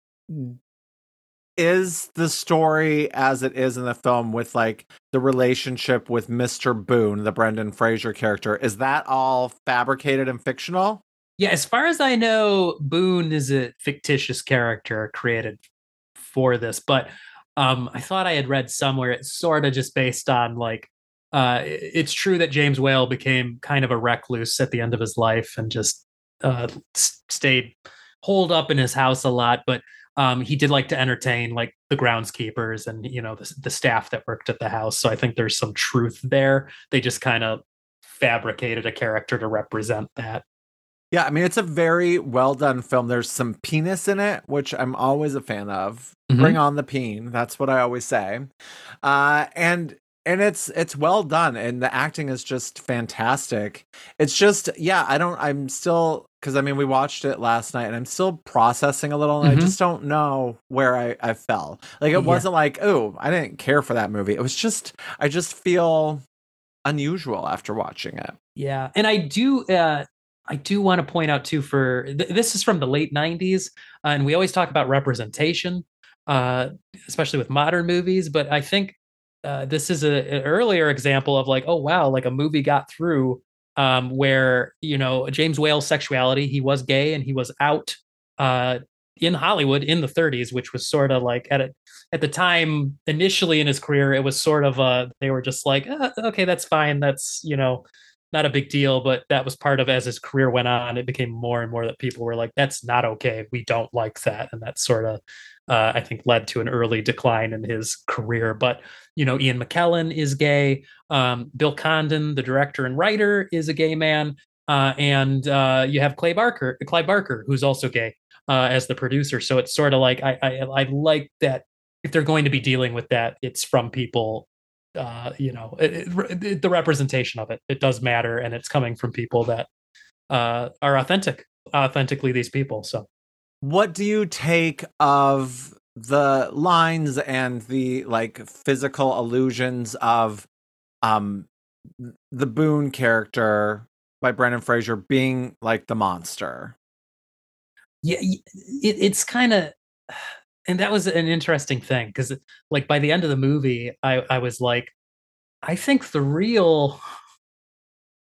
is the story as it is in the film with like the relationship with Mr. Boone, the Brendan Fraser character, is that all fabricated and fictional? Yeah, as far as I know, Boone is a fictitious character created for this, but um, I thought I had read somewhere it's sort of just based on like uh, it's true that James Whale became kind of a recluse at the end of his life and just uh, stayed holed up in his house a lot, but um, he did like to entertain like the groundskeepers and you know the, the staff that worked at the house. So I think there's some truth there. They just kind of fabricated a character to represent that. Yeah, I mean it's a very well done film. There's some penis in it, which I'm always a fan of. Mhm. Bring on the peen. That's what I always say. Uh, and and it's it's well done, and the acting is just fantastic. It's just yeah, I don't. I'm still because I mean we watched it last night, and I'm still processing a little, and Mhm. I just don't know where I I fell. Like it Yeah. wasn't like oh I didn't care for that movie. It was just I just feel unusual after watching it. Yeah, and I do. Uh, I do want to point out too. For th- this is from the late '90s, uh, and we always talk about representation, uh, especially with modern movies. But I think uh, this is a, an earlier example of like, oh wow, like a movie got through um, where you know James Whale's sexuality, he was gay and he was out uh, in Hollywood in the 30s, which was sort of like at a, at the time initially in his career, it was sort of uh they were just like, uh, okay, that's fine, that's you know not a big deal, but that was part of as his career went on, it became more and more that people were like, that's not okay, we don't like that, and that sort of uh, I think led to an early decline in his career. But you know, Ian McKellen is gay. Um, Bill Condon, the director and writer, is a gay man, uh, and uh, you have Clay Barker, Clive Barker, who's also gay uh, as the producer. So it's sort of like I, I I like that if they're going to be dealing with that, it's from people. Uh, you know, it, it- the representation of it it does matter, and it's coming from people that uh, are authentic, authentically these people. So what do you take of the lines and the like physical illusions of um the Boone character by Brendan Fraser being like the monster? yeah it, it's kind of and that was an interesting thing because like by the end of the movie i i was like i think the real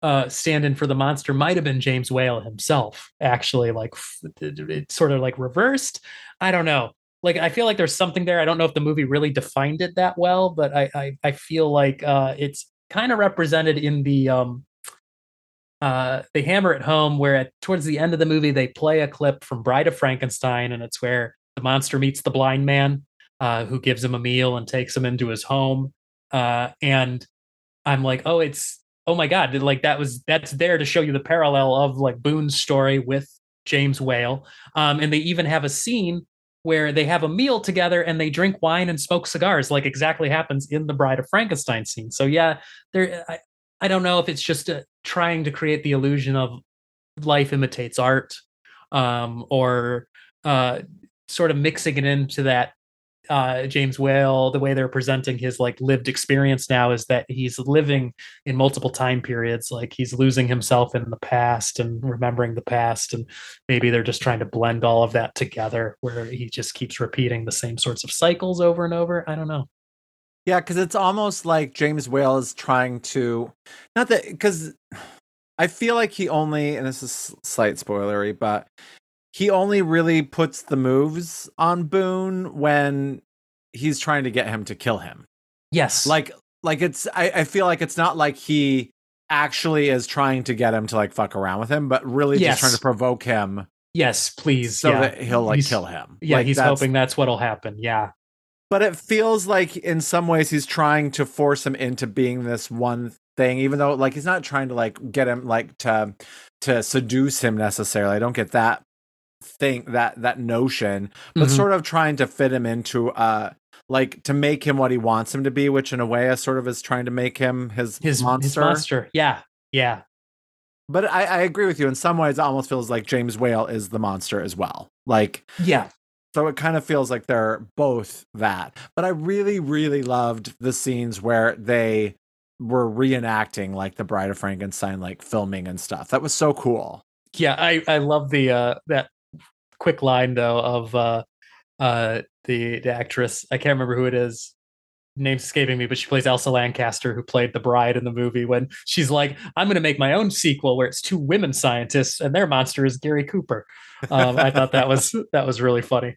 uh stand-in for the monster might have been james whale himself actually like it sort of like reversed. I don't know. Like i feel like there's something there. I don't know if the movie really defined it that well but i i, I feel like uh it's kind of represented in the um uh, they hammer it home where at towards the end of the movie they play a clip from Bride of Frankenstein, and it's where the monster meets the blind man, uh, who gives him a meal and takes him into his home. Uh, and I'm like, oh, it's oh my god, like that was that's there to show you the parallel of like Boone's story with James Whale. Um, and they even have a scene where they have a meal together and they drink wine and smoke cigars, like exactly happens in the Bride of Frankenstein scene. So yeah, there. I, I don't know if it's just a, trying to create the illusion of life imitates art, um, or uh, sort of mixing it into that uh, James Whale, the way they're presenting his like lived experience now is that he's living in multiple time periods. Like he's losing himself in the past and remembering the past. And maybe they're just trying to blend all of that together where he just keeps repeating the same sorts of cycles over and over. I don't know. Yeah, because it's almost like James Whale is trying to, not that, because I feel like he only, and this is slight spoilery, but he only really puts the moves on Boone when he's trying to get him to kill him. Yes. Like, like it's, I, I feel like it's not like he actually is trying to get him to like fuck around with him, but really Yes. just trying to provoke him yes, please. so yeah. that he'll like He's- kill him. Yeah, Like, he's that's- hoping that's what'll happen. Yeah. but it feels like in some ways he's trying to force him into being this one thing even though like he's not trying to like get him like to to seduce him necessarily i don't get that thing that that notion but Mhm. sort of trying to fit him into uh like to make him what he wants him to be which in a way is sort of is trying to make him his, his monster His monster. Yeah. Yeah. but I, I agree with you in some ways it almost feels like james whale is the monster as well like Yeah. So it kind of feels like they're both that. But I really, really loved the scenes where they were reenacting like the Bride of Frankenstein, like filming and stuff. That was so cool. yeah i i love the uh that quick line though of uh uh the the actress i can't remember who it is name's escaping me but she plays elsa lanchester who played the bride in the movie when she's like i'm going to make my own sequel where it's two women scientists and their monster is gary cooper. Um i thought that was that was really funny.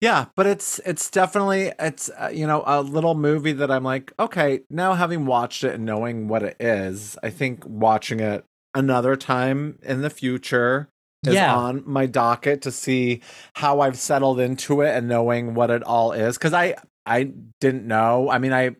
Yeah, but it's it's definitely it's uh, you know a little movie that I'm like, okay, now having watched it and knowing what it is, I think watching it another time in the future is Yeah. on my docket to see how I've settled into it and knowing what it all is cuz I I didn't know. I mean, I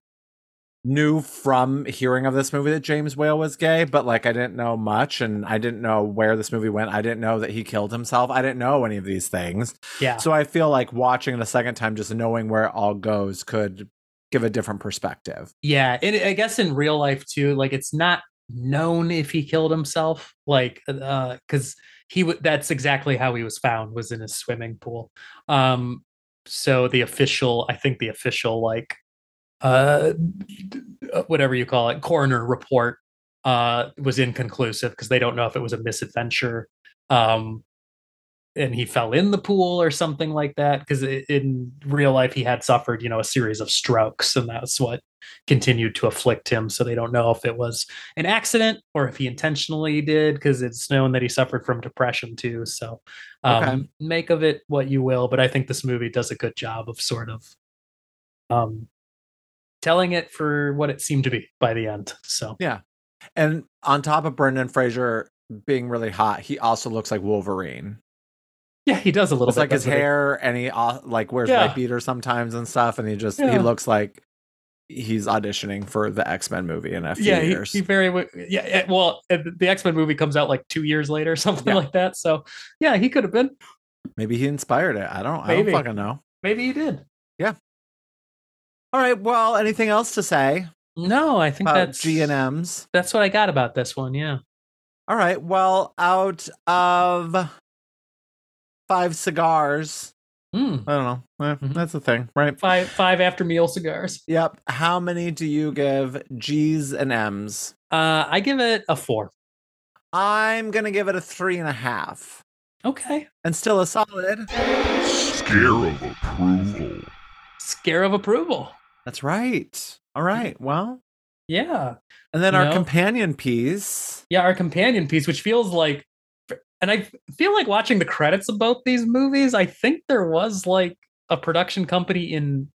knew from hearing of this movie that James Whale was gay, but like I didn't know much and I didn't know where this movie went. I didn't know that he killed himself. I didn't know any of these things. yeah So I feel like watching it a second time, just knowing where it all goes, could give a different perspective. Yeah, and I guess in real life too, like it's not known if he killed himself, like uh because he would that's exactly how he was found was in his swimming pool. Um so the official, I think the official like uh whatever you call it, coroner report uh was inconclusive because they don't know if it was a misadventure. Um and he fell in the pool or something like that because in real life he had suffered you know a series of strokes and that's what continued to afflict him so they don't know if it was an accident or if he intentionally did because it's known that he suffered from depression too so um, Okay. make of it what you will but i think this movie does a good job of sort of um telling it for what it seemed to be by the end so yeah. And on top of Brendan Fraser being really hot, he also looks like Wolverine. Yeah he does a little It's bit like his hair, and he uh, like wears Yeah. white beater sometimes and stuff, and he just he looks like he's auditioning for the X Men movie in a few yeah, he, years. he very yeah. Well, eh, the X Men movie comes out like two years later, something Yeah. like that. So, yeah, he could have been. Maybe he inspired it. I don't. I don't fucking know. Maybe he did. Yeah. All right. Well, anything else to say No, I think that's G and M's? That's what I got about this one. Yeah. All right. Well, out of five cigars, Hmm. I don't know. Eh, Mhm. That's the thing, right? Five five after meal cigars. Yep. How many do you give G's and M's? Uh, I give it a four. I'm gonna give it a three and a half, Okay. and still a solid. Scare of approval. Scare of approval. That's right. All right. Well, Yeah. and then You our know? companion piece. Yeah. Our companion piece, which feels like, and I feel like watching the credits of both these movies. I think there was like a production company in,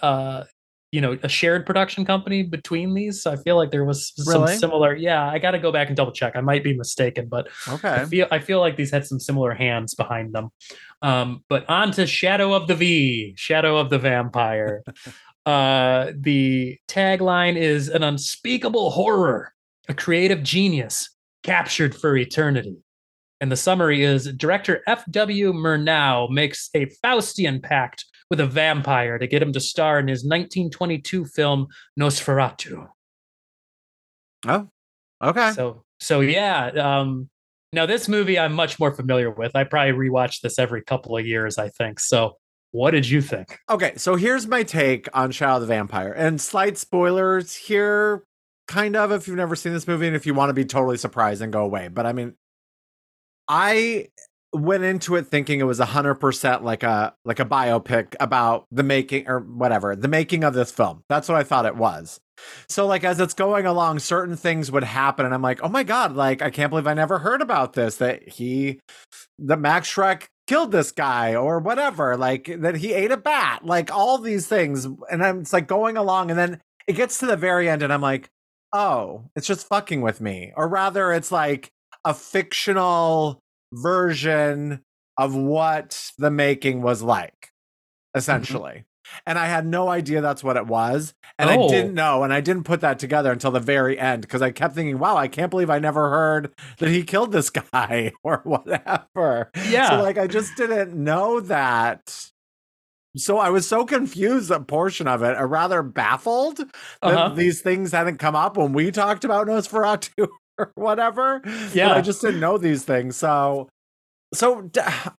uh, you know, a shared production company between these. So I feel like there was some Really? similar. Yeah, I got to go back and double check. I might be mistaken, but okay I feel I feel like these had some similar hands behind them. Um, but on to Shadow of the V, Shadow of the Vampire. uh, the tagline is an unspeakable horror, a creative genius captured for eternity. And the summary is director F.W. Murnau makes a Faustian pact with a vampire to get him to star in his 1922 film Nosferatu. Oh. Okay. So so yeah, um Now, this movie I'm much more familiar with. I probably rewatch this every couple of years, I think. So, what did you think? Okay, so here's my take on Shadow of the Vampire. And slight spoilers here, kind of, if you've never seen this movie and if you want to be totally surprised and go away. But I mean, I went into it thinking it was 100% like a like a biopic about the making or whatever the making of this film. That's what i thought it was. So like as it's going along certain things would happen and i'm like oh my god like i can't believe i never heard about this that he the max schreck killed this guy or whatever like that he ate a bat like all these things and i'm it's like going along and then it gets to the very end and i'm like oh it's just fucking with me. Or rather it's like a fictional version of what the making was like, essentially. Mm-hmm. And I had no idea that's what it was. And oh. I didn't know. And I didn't put that together until the very end because I kept thinking, wow, I can't believe I never heard that he killed this guy or whatever. Yeah. So, like, I just didn't know that. So I was so confused a portion of it, or rather baffled uh-huh. that these things hadn't come up when we talked about Nosferatu or whatever. Yeah, but I just didn't know these things. So, so,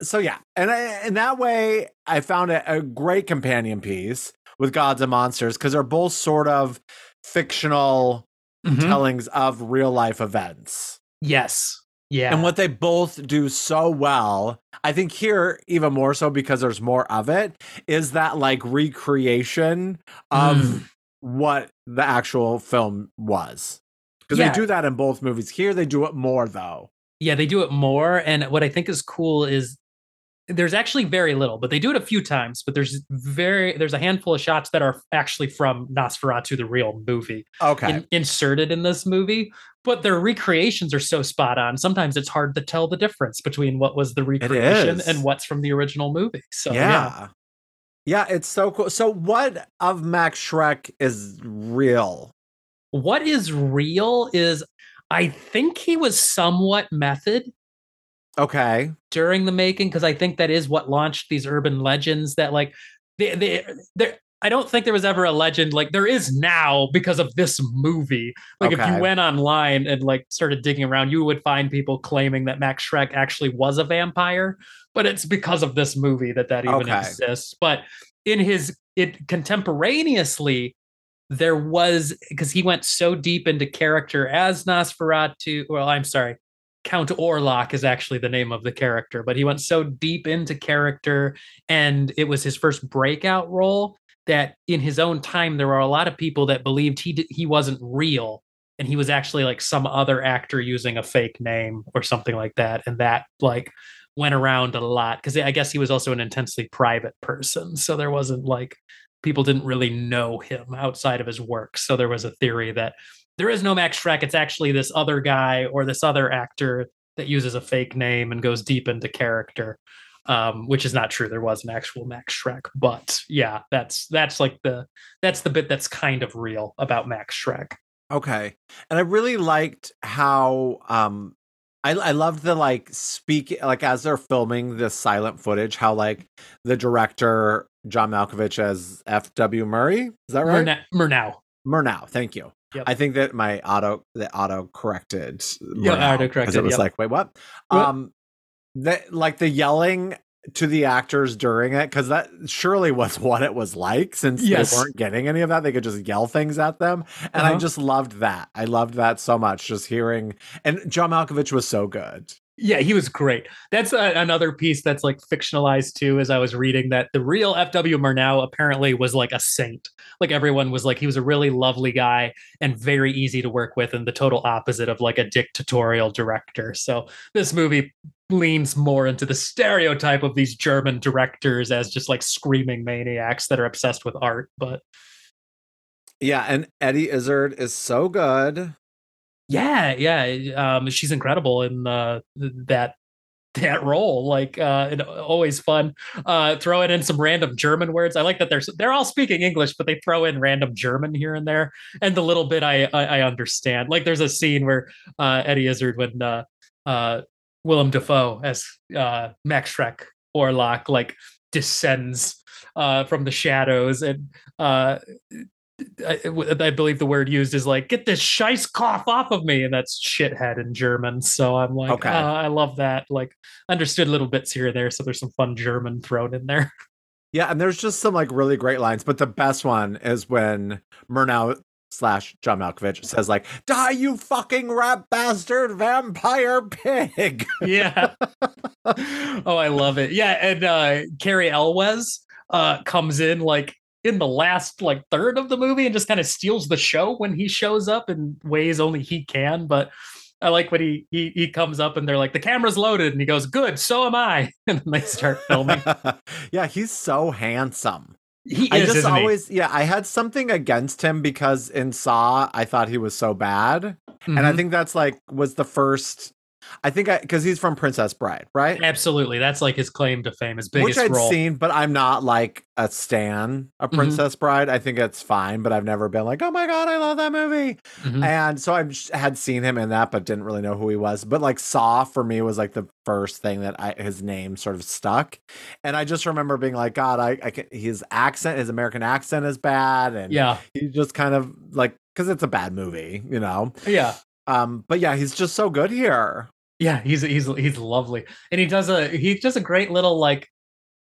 so yeah, and I, in that way, I found it a great companion piece with Gods and Monsters because they're both sort of fictional mm-hmm. tellings of real life events. Yes. Yeah. And what they both do so well, I think here even more so because there's more of it, is that like recreation of mm. what the actual film was because yeah. they do that in both movies. Here they do it more though. Yeah, they do it more. And what I think is cool is there's actually very little, but they do it a few times. But there's very there's a handful of shots that are actually from Nosferatu, the real movie. Okay, in, inserted in this movie, but their recreations are so spot on. Sometimes it's hard to tell the difference between what was the recreation and what's from the original movie. So yeah. yeah. Yeah, it's so cool. So, what of Max Schreck is real? What is real is I think he was somewhat method. Okay. During the making, because I think that is what launched these urban legends that like they they they I don't think there was ever a legend like there is now because of this movie. Like okay. if you went online and like started digging around, you would find people claiming that Max Schreck actually was a vampire, but it's because of this movie that that even okay. exists. But in his it contemporaneously, there was because he went so deep into character as Nosferatu. Well, I'm sorry, Count Orlok is actually the name of the character, but he went so deep into character, and it was his first breakout role that in his own time there were a lot of people that believed he he wasn't real and he was actually like some other actor using a fake name or something like that and that like went around a lot because i guess he was also an intensely private person so there wasn't like people didn't really know him outside of his work. So there was a theory that there is no Max Schreck. It's actually this other guy or this other actor that uses a fake name and goes deep into character. Um, which is not true. There was an actual Max Schreck, but yeah, that's that's like the that's the bit that's kind of real about Max Schreck. Okay, and I really liked how um I I loved the like speak like as they're filming the silent footage, how like the director John Malkovich as F.W. Murray. Is that right? Murnau. Murnau. Thank you. Yep. I think that my auto the auto corrected. Yeah, auto corrected. It was yep. like, wait, what? what? Um, that like the yelling to the actors during it because that surely was what it was like since yes. they weren't getting any of that they could just yell things at them and uh-huh. i just loved that i loved that so much just hearing and john malkovich was so good yeah, he was great. That's a, another piece that's like fictionalized too. As I was reading that the real F.W. Murnau apparently was like a saint. Like everyone was like he was a really lovely guy and very easy to work with, and the total opposite of like a dictatorial director. So this movie leans more into the stereotype of these German directors as just like screaming maniacs that are obsessed with art. But yeah, and Eddie Izzard is so good yeah yeah um she's incredible in uh that that role like uh and always fun. Uh throwing in some random german words. I like that they're they're all speaking english but they throw in random german here and there. And the little bit i i, I understand. Like there's a scene where uh eddie izzard when uh uh willem dafoe as uh max schreck orlok like descends uh from the shadows and uh I, I believe the word used is like get this scheißkopf off of me and that's shithead in german so i'm like Okay. uh, i love that like understood little bits here and there so there's some fun german thrown in there Yeah, and there's just some like really great lines, but the best one is when Murnau slash John Malkovich says like, "Die, you fucking rat bastard, vampire pig." yeah oh i love it yeah and uh cary elwes uh comes in like in the last like third of the movie and just kind of steals the show when he shows up in ways only he can but i like when he he, he comes up and they're like the camera's loaded and he goes good so am i and then they start filming yeah, he's so handsome. he I is just isn't he? always, yeah, I had something against him because in Saw, I thought he was so bad, and I Mhm. think that's like was the first. I think I because he's from Princess Bride, right? absolutely that's like his claim to fame his biggest Which I'd role seen, but I'm not like a stan of Mhm. Princess Bride. I think it's fine, but I've never been like, oh my god, I love that movie. Mhm. And so I had seen him in that, but didn't really know who he was. But like Saw for me was like the first thing that I, his name sort of stuck. And I just remember being like, God, I, I can, his accent, his American accent is bad, and yeah he just kind of like because it's a bad movie, you know. yeah Um, but yeah, he's just so good here. Yeah, he's he's he's lovely, and he does a he does a great little like.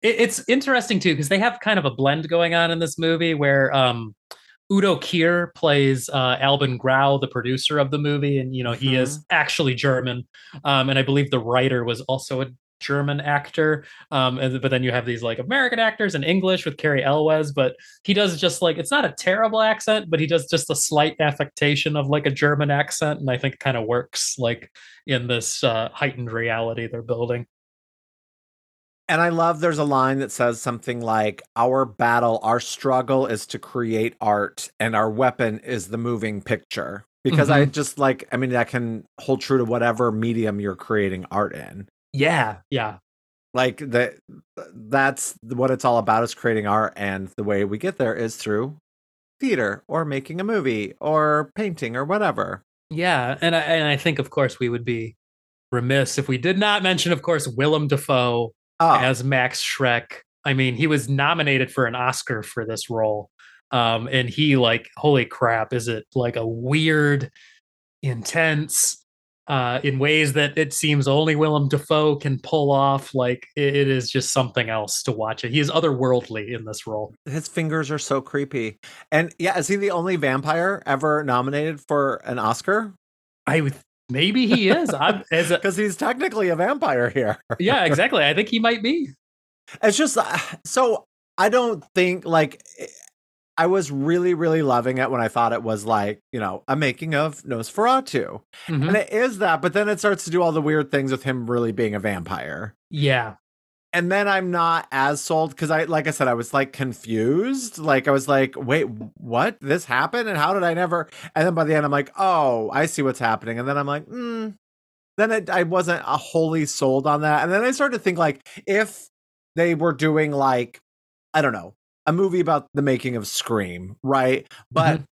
It, it's interesting too because they have kind of a blend going on in this movie where um, Udo Kier plays uh, Albin Grau, the producer of the movie, and you know he is actually German, um, and I believe the writer was also a German actor. Um, and, but then you have these like American actors in English with Cary Elwes, but he does just like it's not a terrible accent, but he does just a slight affectation of like a German accent, and I think kind of works like in this uh, heightened reality they're building. And I love there's a line that says something like, Our battle, our struggle is to create art, and our weapon is the moving picture. Because I just like, I mean, that can hold true to whatever medium you're creating art in. Yeah, yeah, Like that that's what it's all about is creating art. And the way we get there is through theater or making a movie or painting or whatever. yeah. And I, and I think, of course, we would be remiss if we did not mention, of course, Willem Dafoe Oh, as Max Schreck. I mean, he was nominated for an Oscar for this role. Um, and he like, holy crap, is it like a weird, intense, uh, in ways that it seems only Willem Dafoe can pull off. Like it, it is just something else to watch it. He is otherworldly in this role. his fingers are so creepy. And yeah, is he the only vampire ever nominated for an Oscar? I would maybe he is. I'm as a, Because he's technically a vampire here. yeah, exactly. I think he might be. It's just uh, so I don't think like I was really, really loving it when I thought it was like, you know, a making of Nosferatu. Mhm. And it is that, but then it starts to do all the weird things with him really being a vampire. Yeah. And then I'm not as sold because I, like I said, I was like confused. Like I was like, wait, what? This happened? And how did I never? And then by the end, I'm like, oh, I see what's happening. And then I'm like, hmm. Then it, I wasn't uh, wholly sold on that. And then I started to think like, if they were doing like, I don't know, a movie about the making of Scream, right? But mm-hmm.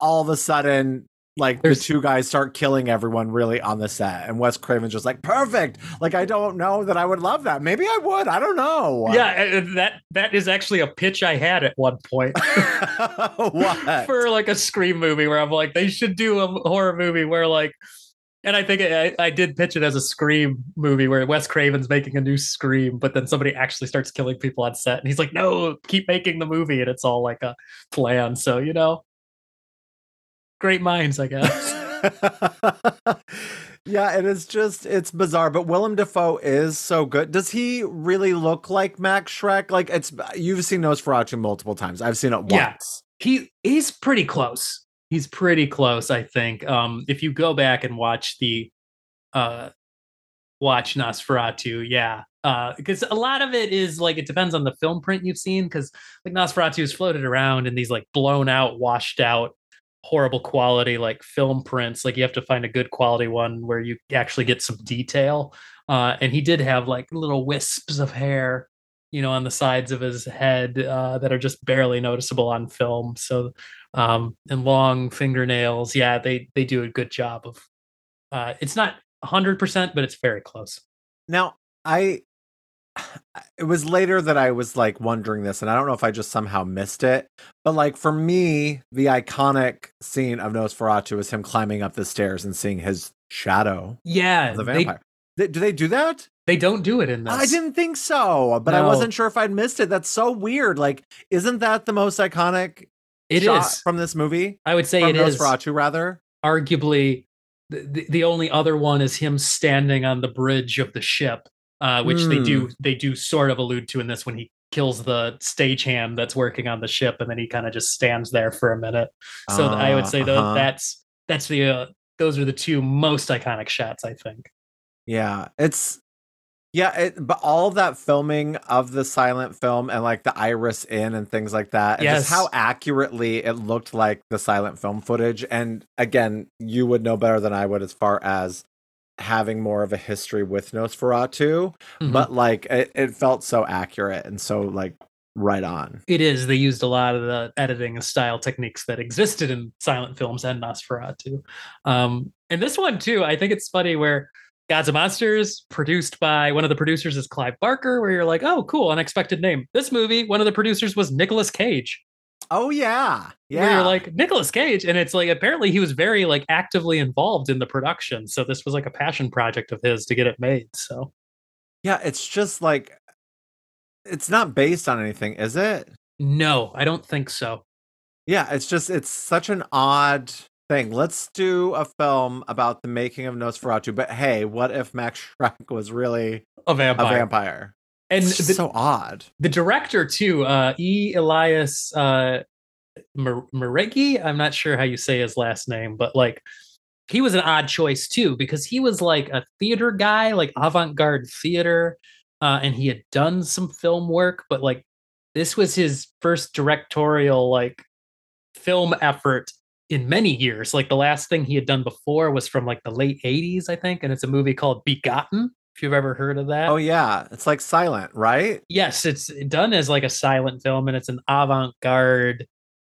all of a sudden, like There's- the two guys start killing everyone really on the set, and Wes Craven's just like perfect. Like I don't know that I would love that. Maybe I would. I don't know. Yeah, that that is actually a pitch I had at one point what? for like a scream movie where I'm like, they should do a horror movie where like, and I think I, I did pitch it as a scream movie where Wes Craven's making a new scream, but then somebody actually starts killing people on set, and he's like, no, keep making the movie, and it's all like a plan. So you know, great minds, I guess. yeah, it is just it's bizarre. But Willem Dafoe is so good. Does he really look like Max Schreck? Like it's you've seen Nosferatu multiple times. I've seen it Yeah. once. he he's pretty close. He's pretty close, I think. Um, if you go back and watch the uh watch Nosferatu, yeah. Uh, because a lot of it is like it depends on the film print you've seen, because like Nosferatu is floated around in these like blown out, washed out, horrible quality like film prints. Like you have to find a good quality one where you actually get some detail. Uh, and he did have like little wisps of hair you know, on the sides of his head uh, that are just barely noticeable on film. So, um, and long fingernails. Yeah, they they do a good job of. Uh, it's not hundred percent, but it's very close. Now, I it was later that I was like wondering this, and I don't know if I just somehow missed it. But like for me, the iconic scene of Nosferatu is him climbing up the stairs and seeing his shadow Yeah, the vampire. They- do they do that? they don't do it in this. I didn't think so, but I wasn't sure if I'd missed it. That's so weird. Like, isn't that the most iconic It is. from this movie? I would say it is. Nosferatu, rather. arguably the, the, only other one is him standing on the bridge of the ship uh, which they do they do sort of allude to in this when he kills the stagehand that's working on the ship and then he kind of just stands there for a minute so i would say Uh, though uh-huh. that's that's the uh, those are the two most iconic shots i think Yeah, it's yeah, it, but all that filming of the silent film and like the iris in and things like that, and just Yes. how accurately it looked like the silent film footage. And again, you would know better than I would as far as having more of a history with Nosferatu, Mhm. but like it, it felt so accurate and so like right on. it is they used a lot of the editing style techniques that existed in silent films and nosferatu um and this one too i think it's funny where gods and monsters produced by one of the producers is clive barker where you're like oh cool unexpected name. This movie one of the producers was Nicolas cage. Oh yeah, where yeah. you're like Nicolas cage? And it's like apparently he was very like actively involved in the production. So this was like a passion project of his to get it made so. Yeah, it's just like it's not based on anything, is it? no i don't think so. Yeah, it's just it's such an odd thing. Let's do a film about the making of Nosferatu, but hey, what if Max Schreck was really a vampire, a vampire? and It's the- so odd. the director too uh e elias uh Merhige, i'm not sure how you say his last name but like he was an odd choice too because he was like a theater guy like avant-garde theater uh and he had done some film work but like this was his first directorial like film effort in many years like the last thing he had done before was from like the late 80s i think and it's a movie called begotten if you've ever heard of that Oh yeah, it's like silent, right? yes it's done as like a silent film and it's an avant-garde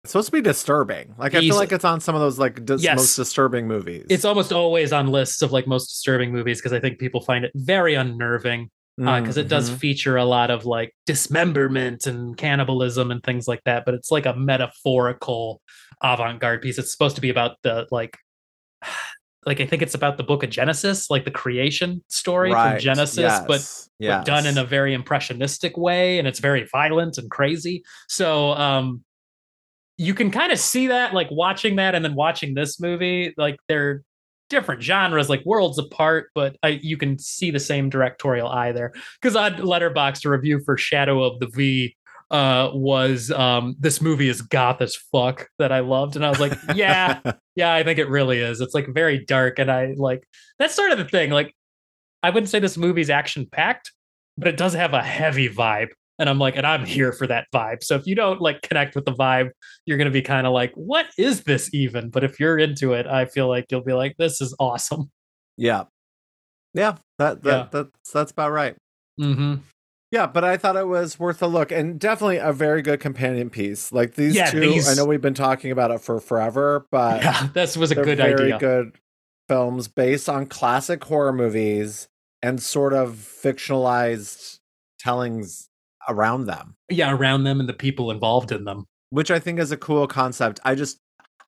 It's supposed to be disturbing. Like I feel like it's on some of those like dis- Yes. most disturbing movies. it's almost always on lists of like most disturbing movies because i think people find it very unnerving because it does Mhm. feature a lot of like dismemberment and cannibalism and things like that but it's like a metaphorical avant-garde piece. It's supposed to be about the like like i think it's about the book of genesis like the creation story from Right, genesis but yes, but done in a very impressionistic way and it's very violent and crazy. So um you can kind of see that like watching that and then watching this movie like they're different genres like worlds apart but I, you can see the same directorial eye there. Because on letterboxd a review for shadow of the v uh was um this movie is goth as fuck that i loved and i was like yeah yeah i think it really is it's like very dark and i like that's sort of the thing like i wouldn't say this movie's action packed but it does have a heavy vibe and i'm like and i'm here for that vibe so if you don't like connect with the vibe you're going to be kind of like what is this even but if you're into it i feel like you'll be like this is awesome yeah, yeah. That, that Yeah. that's that's about right. mm-hmm. Yeah, but I thought it was worth a look and definitely a very good companion piece. Like these Yeah, two, these- I know we've been talking about it for forever, but yeah this was a good very idea good films based on classic horror movies and sort of fictionalized tellings around them, yeah around them and the people involved in them which I think is a cool concept. I just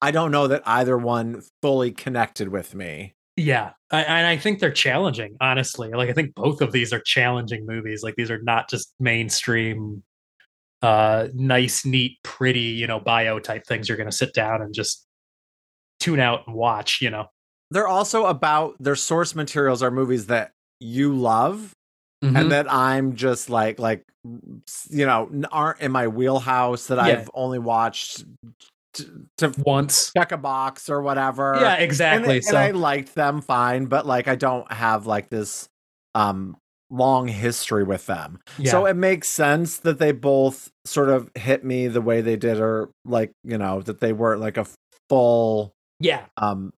I don't know that either one fully connected with me. Yeah, I, and I think they're challenging. Honestly, like I think both of these are challenging movies. Like these are not just mainstream, uh, nice, neat, pretty, you know, bio type things. You're going to sit down and just tune out and watch. You know, They're also about their source materials are movies that you love Mhm. and that I'm just like like you know aren't in my wheelhouse that Yeah. I've only watched to once. check a box or whatever. Yeah, exactly. and so I liked them fine, but like I don't have like this um long history with them. yeah, So it makes sense that they both sort of hit me the way they did or like, you know, that they weren't like a full yeah, um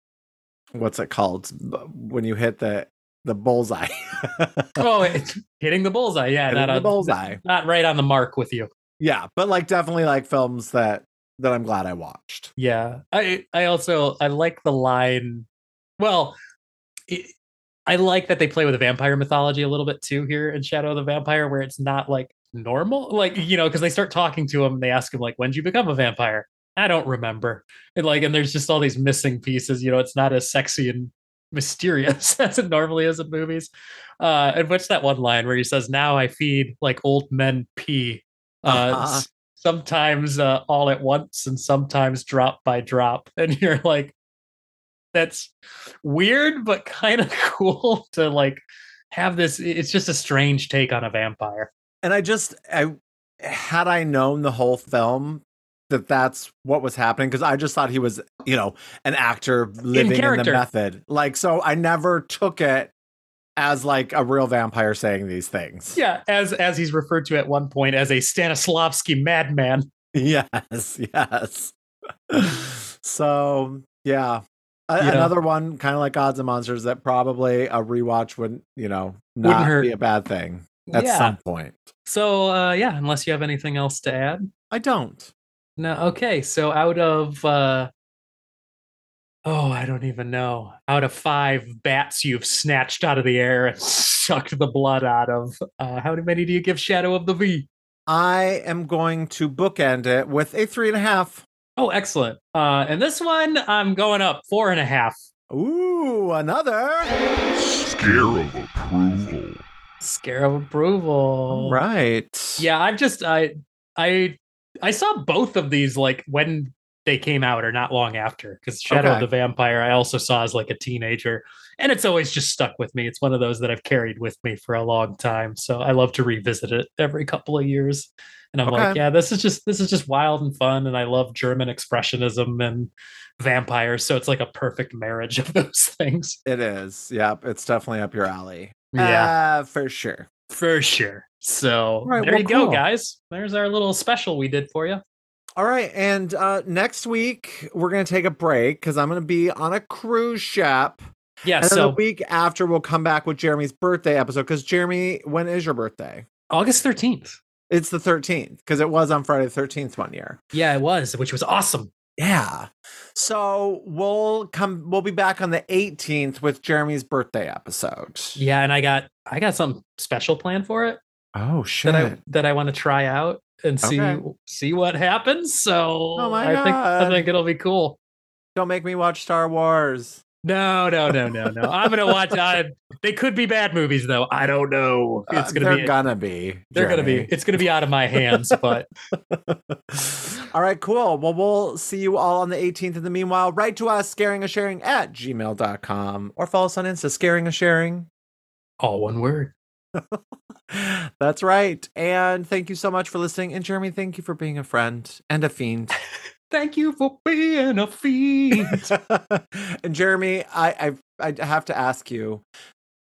what's it called when you hit the the bullseye. oh, it's hitting the bullseye. Yeah, Hitting not the bullseye. not right on the mark with you. yeah, but like definitely like films that that I'm glad I watched. Yeah, I I also I like the line. Well, it, I like that they play with the vampire mythology a little bit too here in Shadow of the Vampire, where it's not like normal, like you know, because they start talking to him and they ask him like, "When did you become a vampire?" I don't remember. And like, and there's just all these missing pieces. You know, it's not as sexy and mysterious as it normally is in movies. Uh, and what's that one line where he says, "Now I feed like old men pee." Uh, Uh-huh. Sometimes uh, all at once and sometimes drop by drop. And you're like that's weird but kind of cool to like have this. It's just a strange take on a vampire. And I just, I had I known the whole film that that's what was happening because I just thought he was, you know, an actor living in, the method. Like, so I never took it as like a real vampire saying these things. yeah as as he's referred to at one point as a stanislavski madman Yes, yes. so yeah. A- Yeah. Another one, kind of like Gods and Monsters, that probably a rewatch would, you know, Wouldn't not be a bad thing at yeah some point. so uh yeah unless you have anything else to add I don't. no okay so out of uh oh i don't even know out of five bats you've snatched out of the air and sucked the blood out of uh how many do you give shadow of the v I am going to bookend it with a three and a half. Oh, excellent. Uh, and this one, I'm going up four and a half. Ooh, another. Scare of approval. Scare of approval. Right. Yeah, I've just I I I saw both of these like when they came out or not long after because Shadow of the Vampire I also saw as like a teenager and it's always just stuck with me. It's one of those that I've carried with me for a long time. So I love to revisit it every couple of years. And I'm like, yeah, this is just this is just wild and fun and I love German expressionism and vampires. So it's like a perfect marriage of those things. It is. Yep. It's definitely up your alley. Yeah. Uh, for sure. For sure. So right, there well, you go, cool. guys. There's our little special we did for you. All right. And uh, next week, we're going to take a break because I'm going to be on a cruise ship. Yeah. And then the So week after, we'll come back with Jeremy's birthday episode. Because, Jeremy, when is your birthday? August 13th. It's the 13th because it was on Friday the 13th one year. Yeah, it was, which was awesome. Yeah. So we'll come, we'll be back on the 18th with Jeremy's birthday episode. Yeah, and I got I got some special plan for it Oh, shit. that I that I want to try out and see Okay. see what happens. So Oh I think I think it'll be cool. Don't make me watch Star Wars. No, no, no, no, no. I'm gonna watch. I, they could be bad movies, though. I don't know. It's Uh, gonna they're be. gonna be. they're gonna be. It's gonna be out of my hands. But all right, cool. Well, we'll see you all on the 18th. In the meanwhile, write to us, scaring is sharing at gmail.com or follow us on Insta, scaring is sharing. all one word. That's right. And thank you so much for listening. And Jeremy, thank you for being a friend and a fiend. Thank you for being a fiend. and Jeremy, I, I I have to ask you,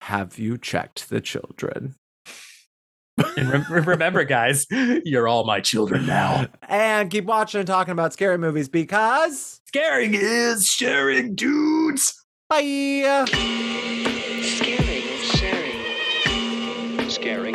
have you checked the children? and rem- remember, guys, you're all my children now. And keep watching and talking about scary movies because Scaring is sharing, dudes. bye.